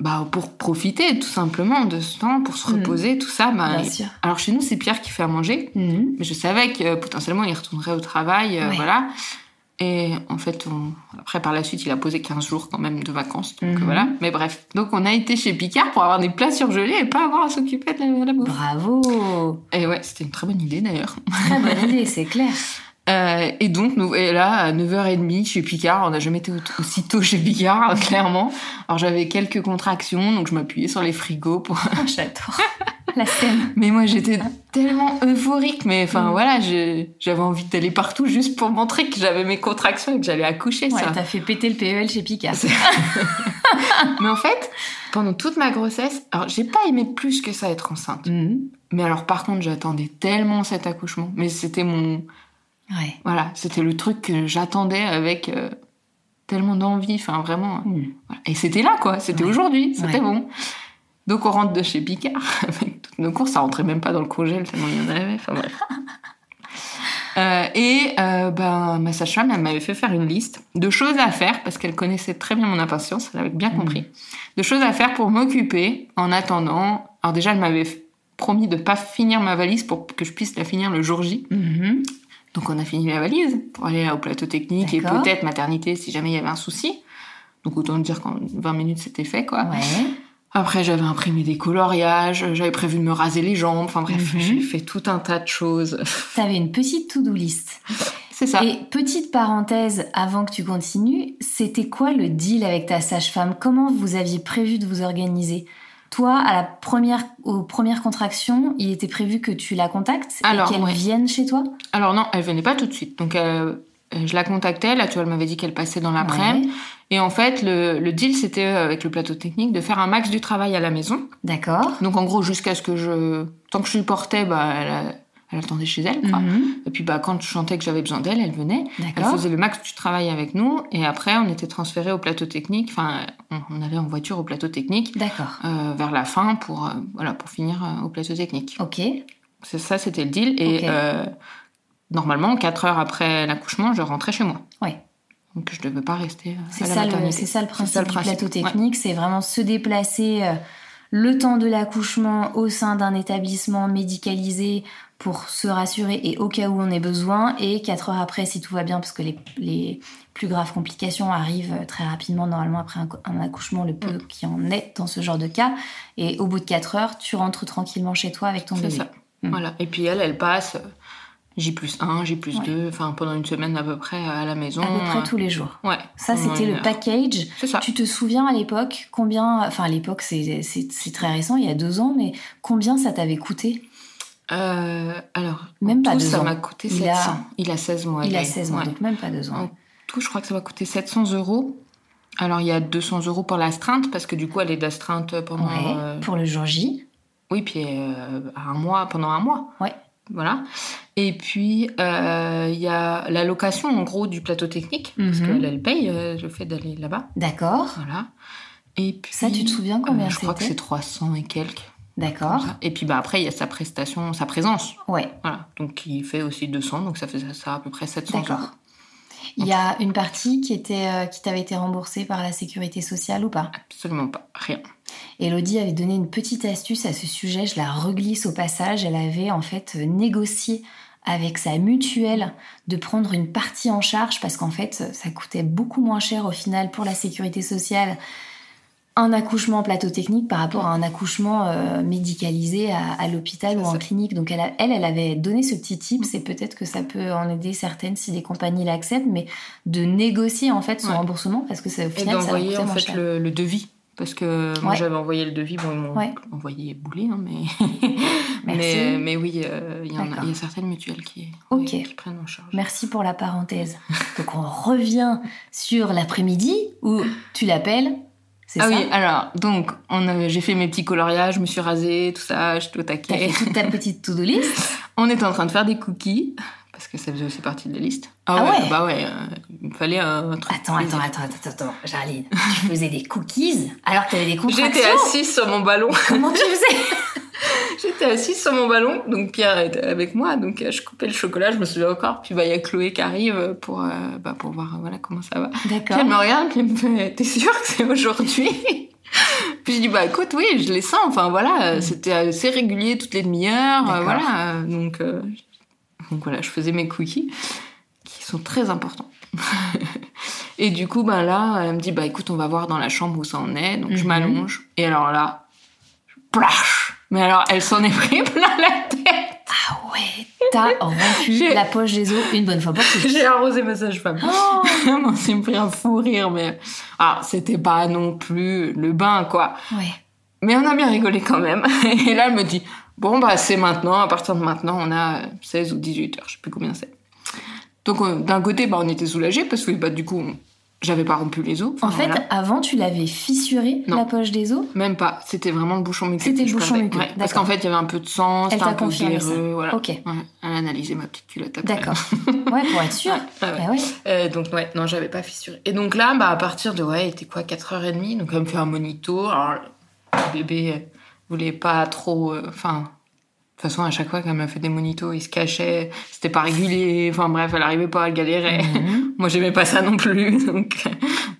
bah, pour profiter, tout simplement, de ce temps, pour se Mhm. reposer, tout ça, bah, Bien sûr. alors chez nous, c'est Pierre qui fait à manger, Mhm. mais je savais que euh, potentiellement, il retournerait au travail, euh, Ouais. voilà. Et en fait, on- après, par la suite, il a posé 15 jours quand même de vacances. Donc Mhm. voilà. Mais bref. Donc on a été chez Picard pour avoir des plats surgelés et pas avoir à s'occuper de la, la bouffe. Bravo. Et ouais, c'était une très bonne idée d'ailleurs. Très bonne idée, c'est clair. Euh, et donc, nous, et là, à 9h30 chez Picard, on n'a jamais été au- aussi tôt chez Picard, clairement. Alors j'avais quelques contractions, donc je m'appuyais sur les frigos pour... Oh, J'adore. La scène. Mais moi, j'étais tellement euphorique, mais enfin Mm. voilà, j'avais envie d'aller partout juste pour montrer que j'avais mes contractions et que j'allais accoucher, Ouais, ça. t'as fait péter le PEL chez Picard. Mais en fait, pendant toute ma grossesse, alors j'ai pas aimé plus que ça être enceinte. Mhm. Mais alors par contre, j'attendais tellement cet accouchement. Mais c'était mon, Ouais. voilà, c'était le truc que j'attendais avec euh, tellement d'envie. Enfin vraiment. Voilà. Et c'était là quoi. C'était Ouais. aujourd'hui. C'était Ouais. bon. Donc on rentre de chez Picard avec toutes nos courses. Ça rentrait même pas dans le congèle tellement il y en avait. Enfin bref. Euh, et euh, ben, ma sage-femme, elle m'avait fait faire une liste de choses à faire, parce qu'elle connaissait très bien mon impatience, elle avait bien Mhm. compris, de choses à faire pour m'occuper en attendant. Alors déjà, elle m'avait promis de pas finir ma valise pour que je puisse la finir le jour J. Mhm. Donc on a fini la valise pour aller au plateau technique et peut-être maternité si jamais il y avait un souci. Donc autant dire qu'en 20 minutes c'était fait quoi. Ouais. Après j'avais imprimé des coloriages, j'avais prévu de me raser les jambes, enfin bref, Mhm. j'ai fait tout un tas de choses. T'avais une petite to-do list. C'est ça. Et petite parenthèse avant que tu continues, c'était quoi le deal avec ta sage-femme? Comment vous aviez prévu de vous organiser? Toi, à la première, aux premières contractions, il était prévu que tu la contactes Alors, et qu'elle ouais. vienne chez toi? Alors non, elle venait pas tout de suite. Donc euh, euh, je la contactais, là tu vois, elle m'avait dit qu'elle passait dans l'après-midi. Ouais. Et en fait, le, le deal c'était euh, avec le plateau technique de faire un max du travail à la maison. D'accord. Donc en gros, jusqu'à ce que je... Tant que je supportais, bah, elle, a- elle attendait chez elle. Quoi. Mhm. Et puis bah, quand je sentais que j'avais besoin d'elle, elle venait. Elle faisait le max du travail avec nous. Et après, on était transféré au plateau technique. Enfin, on, on allait en voiture au plateau technique D'accord. euh, vers la fin pour, euh, voilà, pour finir euh, au plateau technique. Ok. C'est ça, c'était le deal. Et. Normalement, 4 heures après l'accouchement, je rentrais chez moi. Ouais. Donc je ne devais pas rester euh, C'est à la ça, le, c'est ça le principe ça le du principe, plateau ouais. technique, c'est vraiment se déplacer euh, le temps de l'accouchement au sein d'un établissement médicalisé pour se rassurer et au cas où on ait besoin, et quatre heures après si tout va bien, parce que les, les plus graves complications arrivent euh, très rapidement normalement après un, un accouchement, le peu qui en est dans ce genre de cas, et au bout de quatre heures, tu rentres tranquillement chez toi avec ton C'est bébé. ça. Voilà. Et puis elle, elle passe J plus 1, J plus Ouais. 2, enfin pendant une semaine à peu près à la maison. À peu près euh, tous les jours. Ouais. Ça, c'était le package. C'est ça. Tu te souviens à l'époque combien, enfin à l'époque c'est très récent, il y a deux ans, mais combien ça t'avait coûté? Euh, alors, Même pas tout, deux ça m'a coûté Il 700. a- Il a 16 mois. Il a Gaël. 16 mois, Ouais. donc même pas deux ans. En tout, je crois que ça m'a coûté 700 euros. Alors, il y a 200 euros pour l'astreinte, parce que du coup, elle est d'astreinte pendant. Ouais, euh, pour le jour J. Oui, puis euh, à un mois, pendant un mois. Ouais. Voilà. Et puis, euh, il y a la location, en gros, du plateau technique, parce Mhm. qu'elle, elle paye euh, le fait d'aller là-bas. D'accord, Voilà. Et puis, Ça, tu te souviens combien euh, Je crois que c'est 300 et quelques. d'accord. Et puis, bah, après, il y a sa prestation, sa présence. Ouais, Voilà. Donc, il fait aussi 200, donc ça fait ça à peu près 700 euros. d'accord. Il y a une partie qui était euh, qui t'avait été remboursée par la sécurité sociale ou pas? Absolument pas. Rien. Elodie avait donné une petite astuce à ce sujet, je la reglisse au passage. Elle avait en fait négocié avec sa mutuelle de prendre une partie en charge parce qu'en fait ça coûtait beaucoup moins cher au final pour la sécurité sociale un accouchement en plateau technique par rapport à un accouchement euh, médicalisé à, l'hôpital ou en clinique. Donc elle, elle, elle avait donné ce petit tip, c'est peut-être que ça peut en aider certaines si des compagnies l'acceptent, mais de négocier en fait son remboursement parce que ça, au final, ça va coûter en fait Le, devis. Parce que moi j'avais envoyé le devis, bon ils m'ont envoyé bouler, hein, mais... mais... mais oui, euh, il y, a certaines mutuelles qui, qui prennent en charge. Merci pour la parenthèse. Donc on revient sur l'après-midi où tu l'appelles ah oui, alors, donc, on j'ai fait mes petits coloriages, je me suis rasée, tout ça, je au taquet. T'as fait toute ta petite to-do list? On était en train de faire des cookies, parce que ça faisait aussi partie de la liste. Ah, ah ouais, Bah ouais, euh, il fallait un truc. Attends, attends, attends, attends, attends, Jarline, tu faisais des cookies alors que t'avais des contractions J'étais assise sur mon ballon. Comment tu faisais J'étais assise sur mon ballon, donc Pierre était avec moi, donc euh, je coupais le chocolat, je me souviens encore. Puis bah il y a Chloé qui arrive pour euh, bah, pour voir voilà comment ça va. D'accord. elle me regarde, puis elle me fait "T'es sûre que c'est aujourd'hui Puis je dis bah écoute oui, je les sens. Enfin voilà, mm. c'était assez régulier toutes les demi-heures, voilà. Donc donc voilà, je faisais mes cookies qui sont très importants. et du coup, bah là, elle me dit, bah écoute, on va voir dans la chambre où ça en est. Donc je mhm. m'allonge. Et alors là, plash Mais alors, elle s'en est pris plein la tête. Ah ouais, t'as rompu la poche des os une bonne fois pour toutes. J'ai arrosé ma sage-femme. Oh on s'est pris un fou rire, mais ah, c'était pas non plus le bain, quoi. Ouais. Mais on a bien rigolé quand même. Et là, elle me dit, bon, bah c'est maintenant, à partir de maintenant, on a 16 ou 18 heures, je sais plus combien c'est. Donc euh, d'un côté, bah, on était soulagés parce que bah, du coup, j'avais pas rompu les os. en fait, avant, tu l'avais fissuré la poche des os? Même pas. C'était vraiment le bouchon muqueux. C'était le bouchon muqueux. parce qu'en fait, il y avait un peu de sang, c'était un peu glaireux. Voilà. Ok. elle a analysé ma petite culotte D'accord. ouais, pour être sûr. Bah euh, donc, ouais, non, j'avais pas fissuré. Et donc là, bah, à partir de, ouais, il était quoi, 4h30, donc elle me fait un monito. Alors, le bébé voulait pas trop. Euh, enfin. de toute façon, à chaque fois qu'elle m'a fait des monitos, il se cachait, c'était pas régulier, enfin bref, elle arrivait pas, à galérer. Mhm. Moi, j'aimais pas ça non plus, donc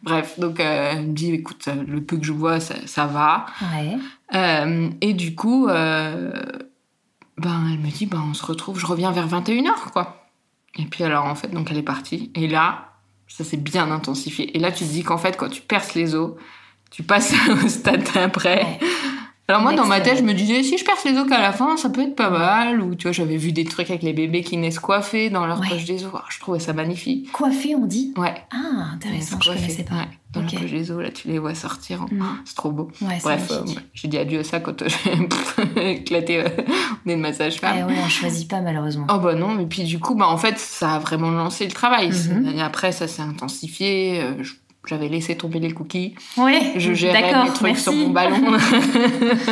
bref, donc euh, elle me dit, écoute, le peu que je vois, ça, va. Ouais. Euh, et du coup, ben, elle me dit, ben, on se retrouve, je reviens vers 21h, quoi. Et puis alors, en fait, donc elle est partie, et là, ça s'est bien intensifié. Et là, tu te dis qu'en fait, quand tu perces les os, tu passes au stade d'après. Alors moi, dans ma tête, je me disais, si je perce les os qu'à la fin, ça peut être pas mal. Ou tu vois, j'avais vu des trucs avec les bébés qui naissent coiffés dans leur poche des os. je trouvais ça magnifique. Coiffés, on dit Ouais. Ah, intéressant, je connaissais pas. Dans la poche des os, là, tu les vois sortir. Mm. C'est trop beau. Ouais, Bref, euh, j'ai dit adieu à ça quand j'ai éclaté euh, nez de massage femme. Eh ouais, on choisit pas malheureusement. Oh bah non, et puis du coup, bah en fait, ça a vraiment lancé le travail. Mm-hmm. Après, ça s'est intensifié. Euh, j'avais laissé tomber les cookies. Oui. Je gérais mes trucs sur mon ballon.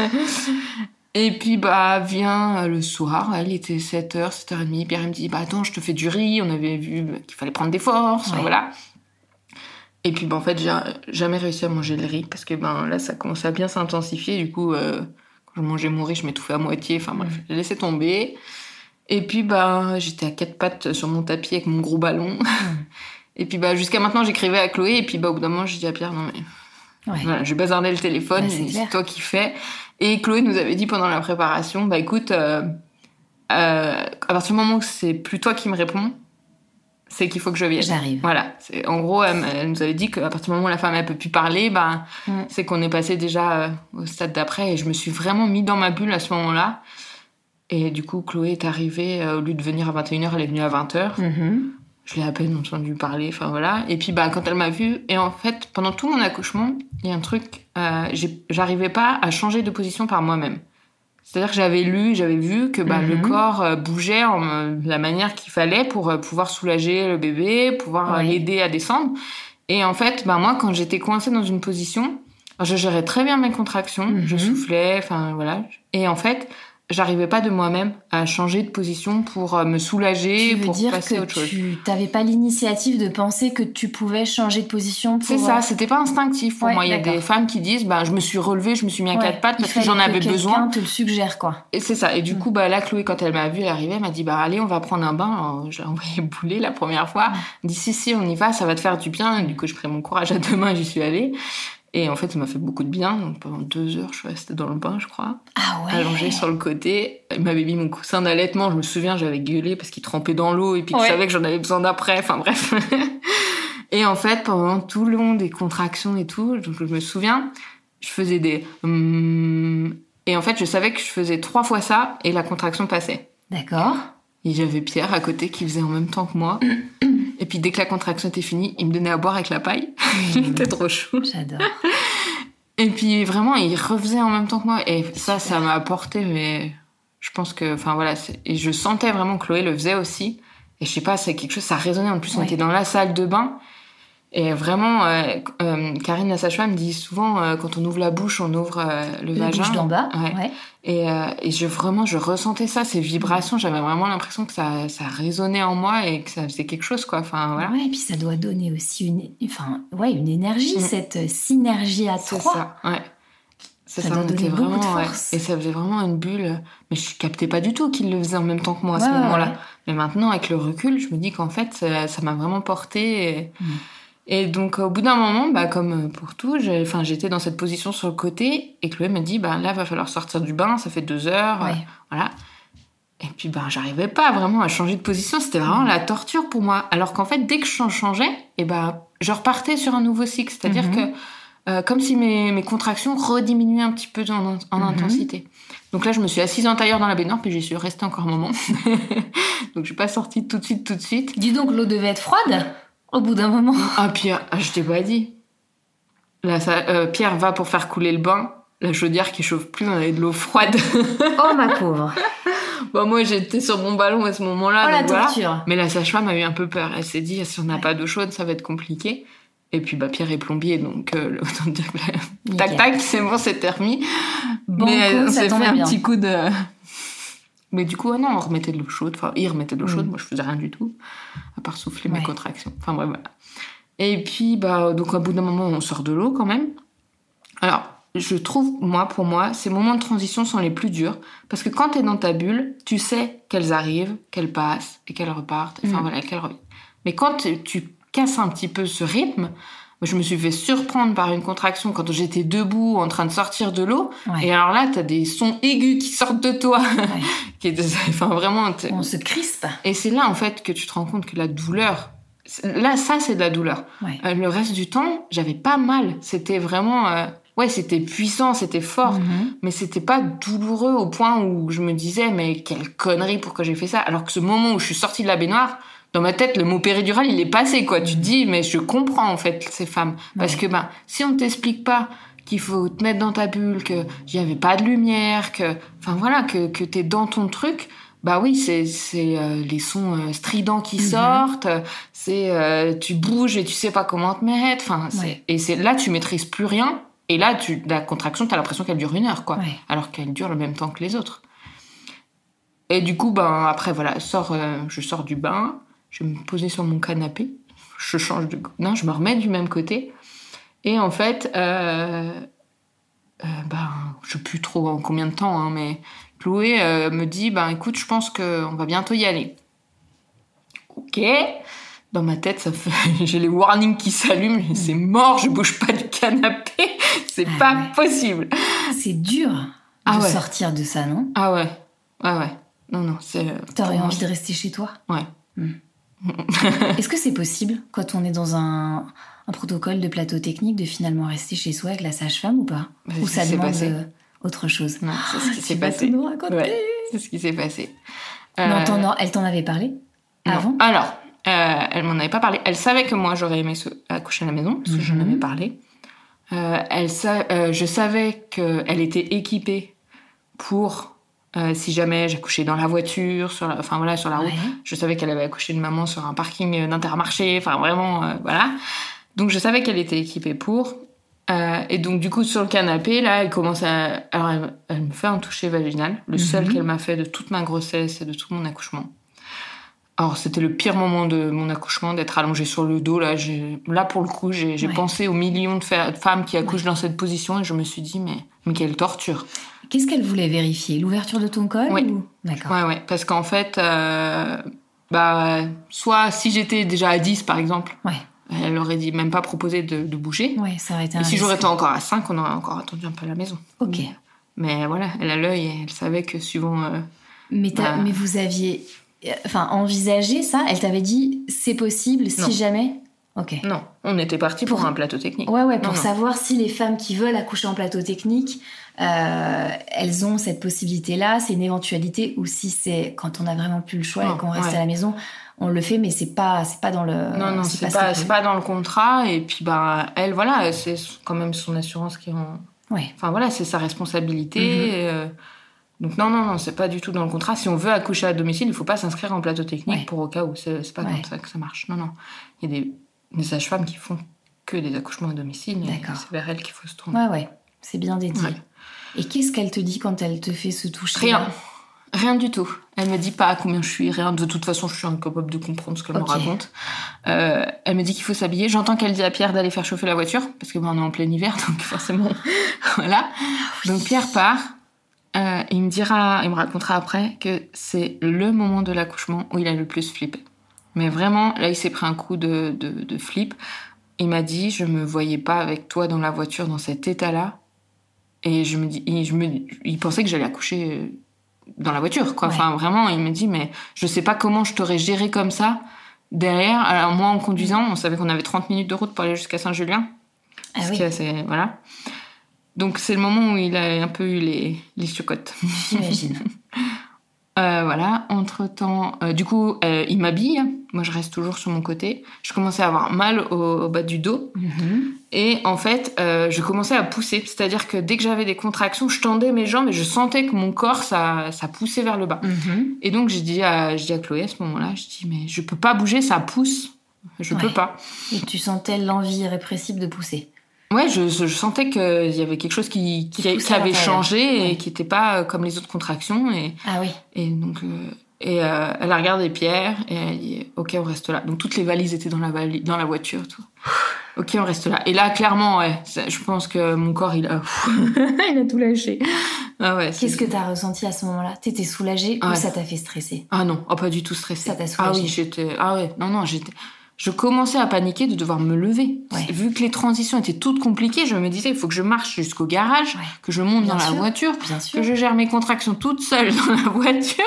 et puis, bah, vient euh, le soir, elle était 7h, 7h30. Pierre, me dit, bah, attends, je te fais du riz. On avait vu qu'il fallait prendre des forces. Voilà. Et puis, bah, en fait, j'ai jamais réussi à manger le riz parce que, ben, là, ça commençait à bien s'intensifier. Du coup, euh, quand je mangeais mon riz, je m'étouffais à moitié. Enfin, bref, j'ai laissé tomber. Et puis, bah, j'étais à quatre pattes sur mon tapis avec mon gros ballon. Et puis bah jusqu'à maintenant j'écrivais à Chloé et puis bah au bout d'un moment j'ai dit à Pierre non mais ouais. voilà, je bazardais le téléphone, bah, c'est toi qui fais. Et Chloé nous avait dit pendant la préparation bah écoute euh, euh, à partir du moment où c'est plus toi qui me réponds, c'est qu'il faut que je vienne. J'arrive. Voilà. En gros, elle, nous avait dit qu'à partir du moment où la femme elle peut plus parler, bah, mm. c'est qu'on est passé déjà euh, au stade d'après. Et je me suis vraiment mis dans ma bulle à ce moment-là. Et du coup, Chloé est arrivée, au lieu de venir à 21h, elle est venue à 20h je l'ai à peine entendu parler, enfin voilà. Et puis bah quand elle m'a vue, et en fait pendant tout mon accouchement, il y a un truc, euh, j'arrivais pas à changer de position par moi-même. C'est-à-dire que j'avais lu, j'avais vu que bah, le mhm. corps euh, bougeait en la manière qu'il fallait pour euh, pouvoir soulager le bébé, pouvoir l'aider à descendre. Et en fait, bah moi quand j'étais coincée dans une position, je gérais très bien mes contractions, je mhm. soufflais, enfin voilà. Et en fait, j'arrivais pas de moi-même à changer de position pour euh, me soulager, pour dire passer que autre chose. Tu t'avais pas l'initiative de penser que tu pouvais changer de position pour... C'est ça, euh, c'était pas instinctif pour moi. Il y a des femmes qui disent, bah, je me suis relevée, je me suis mis à quatre pattes parce que j'en avais besoin. te le suggère, quoi. Et c'est ça. Et du mm. coup, bah, là, Chloé, quand elle m'a vue, elle arrivait, elle m'a dit, bah, allez, on va prendre un bain. J'ai envoyé bouler la première fois. Mm. Elle dit, si, si, on y va, ça va te faire du bien. Et du coup, je pris mon courage à deux mains, j'y suis allée. Et en fait, ça m'a fait beaucoup de bien. Donc pendant deux heures, je suis restée dans le bain, je crois. Ah ouais. Allongée sur le côté. Il m'avait mis mon coussin d'allaitement. Je me souviens, j'avais gueulé parce qu'il trempait dans l'eau et puis il savait que j'en avais besoin d'après. Enfin bref. et en fait, pendant tout le long des contractions et tout, donc je me souviens, je faisais des. hum, et en fait, je savais que je faisais trois fois ça et la contraction passait. D'accord. Et j'avais Pierre à côté qui faisait en même temps que moi. Et puis dès que la contraction était finie, il me donnait à boire avec la paille. Il était trop chou. J'adore. Et puis vraiment, il refaisait en même temps que moi. Et ça, ça m'a apporté, mais je pense que, enfin voilà, et je sentais vraiment que Chloé le faisait aussi. Et je sais pas, c'est quelque chose, ça résonnait. En plus, on était dans la salle de bain. Et vraiment, euh, euh, Karine, la sage-femme, dit souvent, euh, quand on ouvre la bouche, on ouvre euh, le La vagin. bouche d'en bas. Ouais. Ouais. Et, euh, et je vraiment, je ressentais ça, ces vibrations. J'avais vraiment l'impression que ça, ça résonnait en moi et que ça faisait quelque chose, quoi. Enfin, voilà. Ouais, et puis ça doit donner aussi une, enfin, ouais, une énergie, Mm. cette synergie à C'est trois. ça, ouais. Ça ça, était beaucoup de vraiment, ouais. force. Et ça faisait vraiment une bulle. Mais je captais pas du tout qu'il le faisait en même temps que moi à ce Ouais, moment-là. ouais. Mais maintenant, avec le recul, je me dis qu'en fait, ça ça m'a vraiment porté. Et... Mm. Et donc, au bout d'un moment, bah, comme pour tout, enfin, j'étais dans cette position sur le côté. Et Chloé me dit, bah, là, va falloir sortir du bain, ça fait deux heures. Ouais. euh, voilà. Et puis, bah, j'arrivais pas vraiment à changer de position. C'était vraiment la torture pour moi. Alors qu'en fait, dès que je changeais, et bah, je repartais sur un nouveau cycle. C'est-à-dire Mhm. que, euh, comme si mes, mes contractions rediminuaient un petit peu en, en Mhm. intensité. Donc là, je me suis assise en tailleur dans la baignoire, puis j'y suis restée encore un moment. Donc je suis pas sortie tout de suite, tout de suite. Dis donc, l'eau devait être froide au bout d'un moment. Ah, Pierre, ah, je t'ai pas dit. Là, ça, euh, Pierre va pour faire couler le bain. La chaudière qui chauffe plus, on avait de l'eau froide. Oh ma pauvre. bon, moi, j'étais sur mon ballon à ce moment-là. Oh la voilà. torture. Mais la sage-femme a eu un peu peur. Elle s'est dit, si on n'a Ouais. pas d'eau chaude, ça va être compliqué. Et puis, bah, Pierre est plombier, donc euh, autant dire que tac tac, c'est bon, c'est remis. Banco, mais euh, on ça s'est fait un bien. petit coup de. Mais du coup, ah non, on remettait de l'eau chaude. Enfin, il remettait de l'eau Mm. chaude. Moi, je faisais rien du tout, à part souffler mes Ouais. contractions. Enfin, bref, voilà. Et puis, bah, donc, au bout d'un moment, on sort de l'eau quand même. Alors, je trouve, moi, pour moi, ces moments de transition sont les plus durs. Parce que quand t'es dans ta bulle, tu sais qu'elles arrivent, qu'elles passent et qu'elles repartent. Enfin, Mm. voilà, qu'elles reviennent. Mais quand tu casses un petit peu ce rythme, moi, je me suis fait surprendre par une contraction quand j'étais debout en train de sortir de l'eau. Ouais. Et alors là, t'as des sons aigus qui sortent de toi. Ouais. qui est- enfin, vraiment. On se crispe. Et c'est là, en fait, que tu te rends compte que la douleur. Là, ça, c'est de la douleur. Ouais. Euh, le reste du temps, j'avais pas mal. C'était vraiment. euh, Ouais, c'était puissant, c'était fort. Mhm. Mais c'était pas douloureux au point où je me disais, mais quelle connerie, pourquoi j'ai fait ça? Alors que ce moment où je suis sortie de la baignoire, dans ma tête, le mot péridural, il est passé, quoi. Tu te dis, mais je comprends, en fait, ces femmes. Parce que, ben, si on t'explique pas qu'il faut te mettre dans ta bulle, que n'y avait pas de lumière, que, enfin voilà, que, que t'es dans ton truc, bah oui, c'est, c'est euh, les sons euh, stridents qui Mhm. sortent, c'est, euh, tu bouges et tu sais pas comment te mettre, enfin, c'est- Ouais. et c'est là, tu maîtrises plus rien, et là, tu, la contraction, t'as l'impression qu'elle dure une heure, quoi Ouais. alors qu'elle dure le même temps que les autres. Et du coup, ben après voilà, sors, euh, je sors du bain, je vais me poser sur mon canapé, je change de, non, je me remets du même côté, et en fait, euh, euh, ben je sais plus trop en combien de temps, hein, mais Chloé euh, me dit, ben écoute, je pense qu'on va bientôt y aller. Ok. Dans ma tête, ça fait, j'ai les warnings qui s'allument, c'est mort, je bouge pas du canapé, c'est Ah pas ouais. possible. C'est dur de Ah ouais. sortir de ça, non? Ah ouais, ouais, ouais. Non, non, c'est. T'aurais envie de rester chez toi? Ouais. Est-ce que c'est possible, quand on est dans un, un protocole de plateau technique, de finalement rester chez soi avec la sage-femme ou pas? Bah, Ou ça qui demande passé. euh, autre chose? Non, c'est ce qui Tu s'est passé. tout nous raconter Ouais, c'est ce qui s'est passé. Euh, elle t'en avait parlé non. avant? Alors, euh, elle m'en avait pas parlé. Elle savait que moi j'aurais aimé se- accoucher à la maison, parce que j'en Mhm. avais parlé. Euh, elle sa- je savais qu'elle était équipée pour euh, si jamais j'accouchais dans la voiture, sur la, enfin voilà, sur la route. Ouais. Je savais qu'elle avait accouché de maman sur un parking euh, d'Intermarché, enfin vraiment, euh, voilà. Donc je savais qu'elle était équipée pour. Euh, et donc du coup sur le canapé, là, elle commence à... Alors elle, elle me fait un toucher vaginal, le seul Mhm. qu'elle m'a fait de toute ma grossesse et de tout mon accouchement. Alors c'était le pire moment de mon accouchement, d'être allongée sur le dos. Là, là pour le coup, j'ai Ouais. pensé aux millions de femmes qui accouchent dans cette position et je me suis dit, mais, mais quelle torture. Qu'est-ce qu'elle voulait vérifier? L'ouverture de ton col Oui. ou- D'accord. Ouais, ouais, parce qu'en fait, euh, bah, soit si j'étais déjà à 10 par exemple, Ouais. elle aurait dit même pas proposé de, de bouger. Ouais, ça aurait été un Et si j'aurais été encore à 5, on aurait encore attendu un peu à la maison. Ok. Mais voilà, elle a l'œil et elle savait que suivant. euh, Mais, Bah. mais vous aviez euh, enfin, envisagé ça? Elle t'avait dit c'est possible si Non. jamais? Ok. Non, on était parti pour, un plateau technique. Ouais, ouais, pour Non, non. savoir si les femmes qui veulent accoucher en plateau technique, euh, elles ont cette possibilité-là, c'est une éventualité, ou si c'est quand on a vraiment plus le choix Non, et qu'on reste ouais. à la maison, on le fait, mais c'est pas, c'est pas dans le. Non, non, c'est ce pas, pas dans le contrat. Et puis, bah, elle, voilà, c'est quand même son assurance qui en. Ouais. Enfin, voilà, c'est sa responsabilité. Mhm. et, euh, Donc, non, non, non, c'est pas du tout dans le contrat. Si on veut accoucher à domicile, il faut pas s'inscrire en plateau technique Ouais. pour au cas où. C'est pas comme ça que ça marche. Non, non. Il y a des, des sages-femmes qui font que des accouchements à domicile. D'accord. C'est vers elles qu'il faut se tourner. Ouais, ouais. C'est bien dédié. Ouais. Et qu'est-ce qu'elle te dit quand elle te fait se toucher Rien. Rien du tout. Elle me dit pas à combien je suis, rien. De toute façon, je suis incapable de comprendre ce qu'elle me raconte. Euh, elle me dit qu'il faut s'habiller. J'entends qu'elle dit à Pierre d'aller faire chauffer la voiture, parce que ben, on est en plein hiver, donc forcément, voilà. Donc Pierre part. Euh, il me dira, il me racontera après que c'est le moment de l'accouchement où il a le plus flippé. Mais vraiment, là, il s'est pris un coup de, de, de flip. Il m'a dit, je me voyais pas avec toi dans la voiture dans cet état-là. Et je me dis, et je me, il pensait que j'allais accoucher euh, dans la voiture, quoi. Ouais. Enfin, vraiment, il me dit, mais je sais pas comment je t'aurais géré comme ça derrière. Alors, moi, en conduisant, on savait qu'on avait 30 minutes de route pour aller jusqu'à Saint-Julien. Ah oui, voilà. Donc, c'est le moment où il a un peu eu les, les chocottes. j'imagine. Euh, voilà, entre-temps, euh, du coup, euh, il m'habille. Moi, je reste toujours sur mon côté. Je commençais à avoir mal au, au bas du dos. Mhm. Et en fait, je commençais à pousser. C'est-à-dire que dès que j'avais des contractions, je tendais mes jambes et je sentais que mon corps, ça, ça poussait vers le bas. Mhm. Et donc, j'ai dit, à, je dis à Chloé à ce moment-là, je dis, mais je peux pas bouger, ça pousse. Je Ouais. peux pas. Et tu sentais l'envie irrépressible de pousser. Ouais, je, je sentais qu'il y avait quelque chose qui, qui, avait changé et qui n'était pas euh, comme les autres contractions. Et, Ah oui. et donc, euh, et euh, elle a regardé Pierre et elle dit Ok, on reste là. Donc toutes les valises étaient dans la, vali- dans la voiture. Tout. Ok, on reste là. Et là, clairement, ouais, ça- je pense que mon corps, il a, il a tout lâché. Ah ouais. Qu'est-ce que t'as ressenti à ce moment-là? T'étais soulagée ou Ouais. ça t'a fait stresser? Ah non, oh, pas du tout stressé. Ça t'a Ah soulagé. oui, j'étais. Ah ouais, non, non, j'étais. Je commençais à paniquer de devoir me lever. Ouais. Vu que les transitions étaient toutes compliquées, je me disais, il faut que je marche jusqu'au garage, Ouais. que je monte Bien dans sûr. la voiture, que je gère mes contractions toute seule dans la voiture.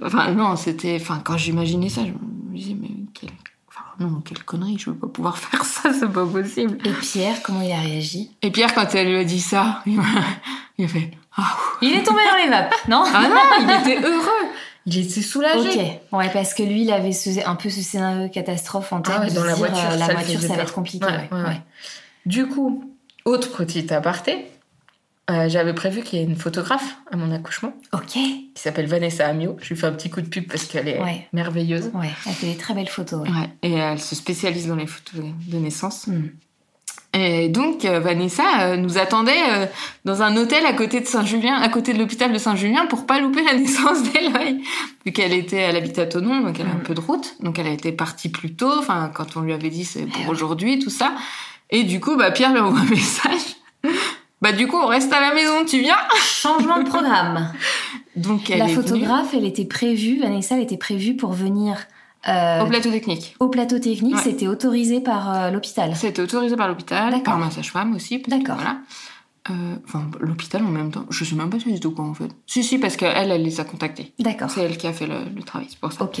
Enfin, non, c'était. Enfin, quand j'imaginais ça, je me disais, mais quelle. Enfin, non, quelle connerie, je veux pas pouvoir faire ça, c'est pas possible. Et Pierre, comment il a réagi? Et Pierre, quand elle lui a dit ça, il, a fait Ah. Il est tombé dans les vapes, non? Ah non, il était heureux, il était soulagé. Ok, ouais, parce que lui, il avait ce- un peu ce scénario catastrophe en tête. Ah ouais, de dans la dire, voiture, euh, la ça voiture, ça va être compliqué. Ouais, ouais. Du coup, autre petit aparté, euh, j'avais prévu qu'il y ait une photographe à mon accouchement Ok, qui s'appelle Vanessa Amio. Je lui fais un petit coup de pub parce qu'elle est merveilleuse. ouais, elle fait des très belles photos. et elle se spécialise dans les photos de naissance. Hmm. Et donc, euh, Vanessa euh, nous attendait euh, dans un hôtel à côté de Saint-Julien, à côté de l'hôpital de Saint-Julien, pour pas louper la naissance d'Eloy. Vu qu'elle était, elle habite à Tonon, donc elle a un Mm. peu de route. Donc elle a été partie plus tôt, enfin, quand on lui avait dit c'est pour aujourd'hui, tout ça. Et du coup, bah, Pierre lui envoie un message. Bah, du coup, on reste à la maison, tu viens? Changement de programme. Donc, elle la est venue photographe, elle était prévue, Vanessa, elle était prévue pour venir euh, au plateau technique. au plateau technique. Ouais. C'était autorisé par euh, l'hôpital. C'était autorisé par l'hôpital, par ma sage-femme aussi. D'accord. Voilà. Euh, Enfin, l'hôpital en même temps. Je sais même pas si c'est au courant en fait. Si, si, parce qu'elle, elle les a contactés. D'accord. C'est elle qui a fait le, le travail, c'est pour ça. Ok.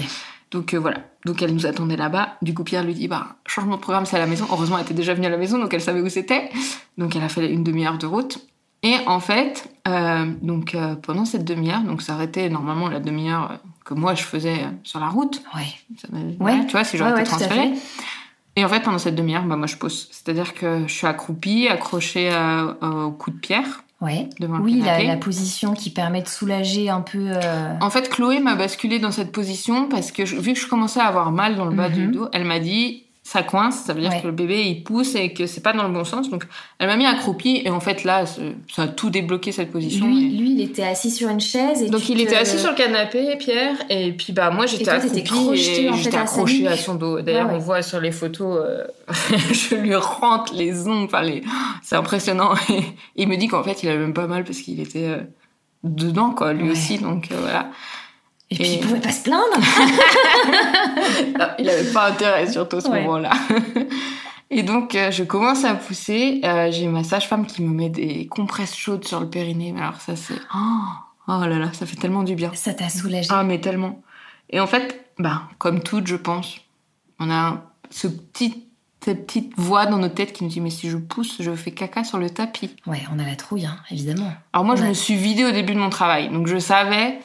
Donc euh, voilà. Donc elle nous attendait là-bas. Du coup, Pierre lui dit bah, changement de programme, c'est à la maison. Heureusement, elle était déjà venue à la maison, donc elle savait où c'était. Donc elle a fait une demi-heure de route. Et en fait, euh, donc pendant cette demi-heure, donc ça arrêtait normalement la demi-heure que moi je faisais sur la route. M'a- Ouais. tu vois, si j'aurais Ouais, été transférée. Et en fait, pendant cette demi-heure, bah, moi je pose. C'est-à-dire que je suis accroupie, accrochée euh, au cou de Pierre Ouais. Oui, la, la position qui permet de soulager un peu. euh, En fait, Chloé m'a basculé dans cette position parce que je- vu que je commençais à avoir mal dans le bas Mhm. du dos, elle m'a dit ça coince, ça veut dire Ouais. que le bébé il pousse et que c'est pas dans le bon sens. Donc elle m'a mis accroupie et en fait là, ça a tout débloqué cette position. Lui, et- lui, il était assis sur une chaise. Et Donc il te- était assis sur le canapé, Pierre, et puis bah moi j'étais accroupie et j'étais accrochée à son dos. D'ailleurs Ouais, ouais. on voit sur les photos, euh, je lui rentre les ongles, enfin les... c'est impressionnant. Et il me dit qu'en fait il avait même pas mal parce qu'il était euh, dedans quoi, lui aussi. Donc euh, voilà. Et puis, il pouvait pas se plaindre. Il avait pas intérêt surtout à ce Ouais. moment-là. Et donc, euh, je commence à pousser. Euh, J'ai ma sage-femme qui me met des compresses chaudes sur le périnée. Mais Alors ça, c'est... Oh, oh là là, ça fait tellement du bien. Ça t'a soulagé. Ah, mais tellement. Et en fait, bah, comme toutes, je pense, on a ce petit cette petite voix dans nos têtes qui nous dit mais si je pousse, je fais caca sur le tapis. Ouais, on a la trouille, hein, évidemment. Alors moi, On je a- me suis vidée au début de mon travail, donc je savais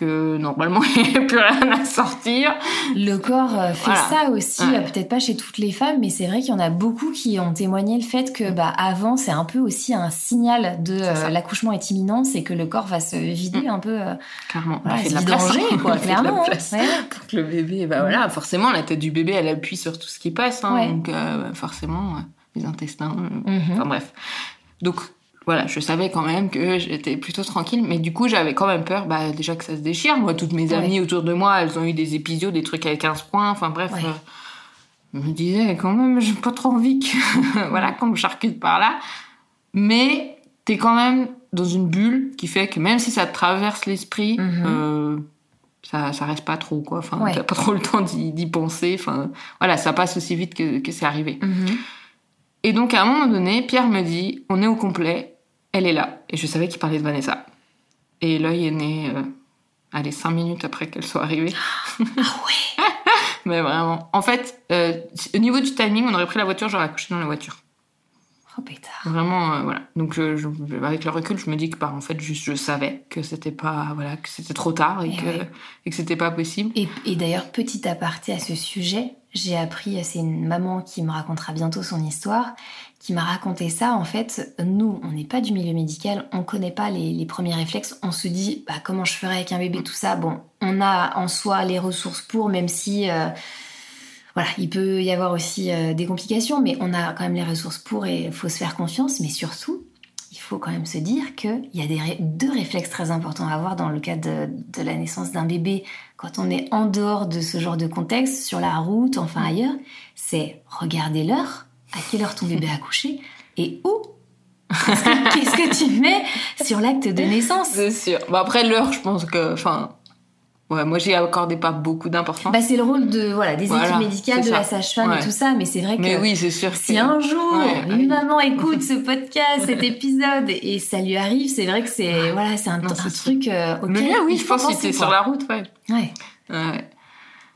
que normalement il n'y avait plus rien à sortir. Le corps euh, fait Voilà. ça aussi, Ouais. euh, peut-être pas chez toutes les femmes, mais c'est vrai qu'il y en a beaucoup qui ont témoigné le fait que bah, avant, c'est un peu aussi un signal de euh, l'accouchement est imminent, c'est que le corps va se vider un peu. euh, Clairement, voilà, fait de la place, hein. quoi, de la clairement. place. Ouais. pour que le bébé, bah voilà, forcément la tête du bébé, elle appuie sur tout ce qui passe, hein, Ouais. donc euh, forcément les intestins. Mhm. Enfin bref. Donc voilà, je savais quand même que j'étais plutôt tranquille, mais du coup j'avais quand même peur, bah déjà que ça se déchire. Moi, toutes mes Ouais. amies autour de moi, elles ont eu des épisodes, des trucs avec 15 points, enfin bref. Ouais. euh, je me disais quand même, j'ai pas trop envie que, voilà, qu'on me charcute par là. Mais t'es quand même dans une bulle qui fait que même si ça te traverse l'esprit, Mhm. euh, ça, ça reste pas trop, quoi. Enfin, Ouais. t'as pas trop le temps d'y d'y penser. Enfin, voilà, ça passe aussi vite que, que c'est arrivé. Mhm. Et donc, à un moment donné, Pierre me dit On est au complet, elle est là. Et je savais qu'il parlait de Vanessa. Et l'œil est né, euh, allez, cinq minutes après qu'elle soit arrivée. Ah ouais Mais vraiment. En fait, euh, au niveau du timing, on aurait pris la voiture, j'aurais accouché dans la voiture. Oh pétard. Vraiment, euh, voilà. Donc, je- je- avec le recul, je me dis que, bah, en fait, juste, je savais que c'était pas, voilà, que c'était trop tard et, Et que, ouais. et que c'était pas possible. Et, et d'ailleurs, petit aparté à ce sujet, j'ai appris, c'est une maman qui me racontera bientôt son histoire, qui m'a raconté ça. En fait, nous, on n'est pas du milieu médical, on connaît pas les, premiers réflexes. On se dit, bah, comment je ferais avec un bébé, tout ça. Bon, on a en soi les ressources pour, même si, euh, voilà, il peut y avoir aussi euh, des complications, mais on a quand même les ressources pour et il faut se faire confiance. Mais surtout, il faut quand même se dire qu'il y a des deux réflexes très importants à avoir dans le cas de, de la naissance d'un bébé quand on est en dehors de ce genre de contexte, sur la route, enfin ailleurs. C'est regarder l'heure, à quelle heure ton bébé a couché et où. Qu'est-ce que, tu mets sur l'acte de naissance C'est sûr. Bah, après, l'heure, je pense que, enfin, ouais, moi, j'y accordais pas beaucoup d'importance. bah, C'est le rôle de, voilà, des Voilà, équipes médicales, de la sage-femme et tout ça, mais c'est vrai que mais oui, c'est sûr. Si que- un jour Ouais, une maman écoute ce podcast, cet épisode et ça lui arrive, c'est vrai que c'est voilà, c'est un, Non, un truc euh, auquel Le mien, oui, il je faut pense qu'il était sur la route, ouais. Ouais. Ouais.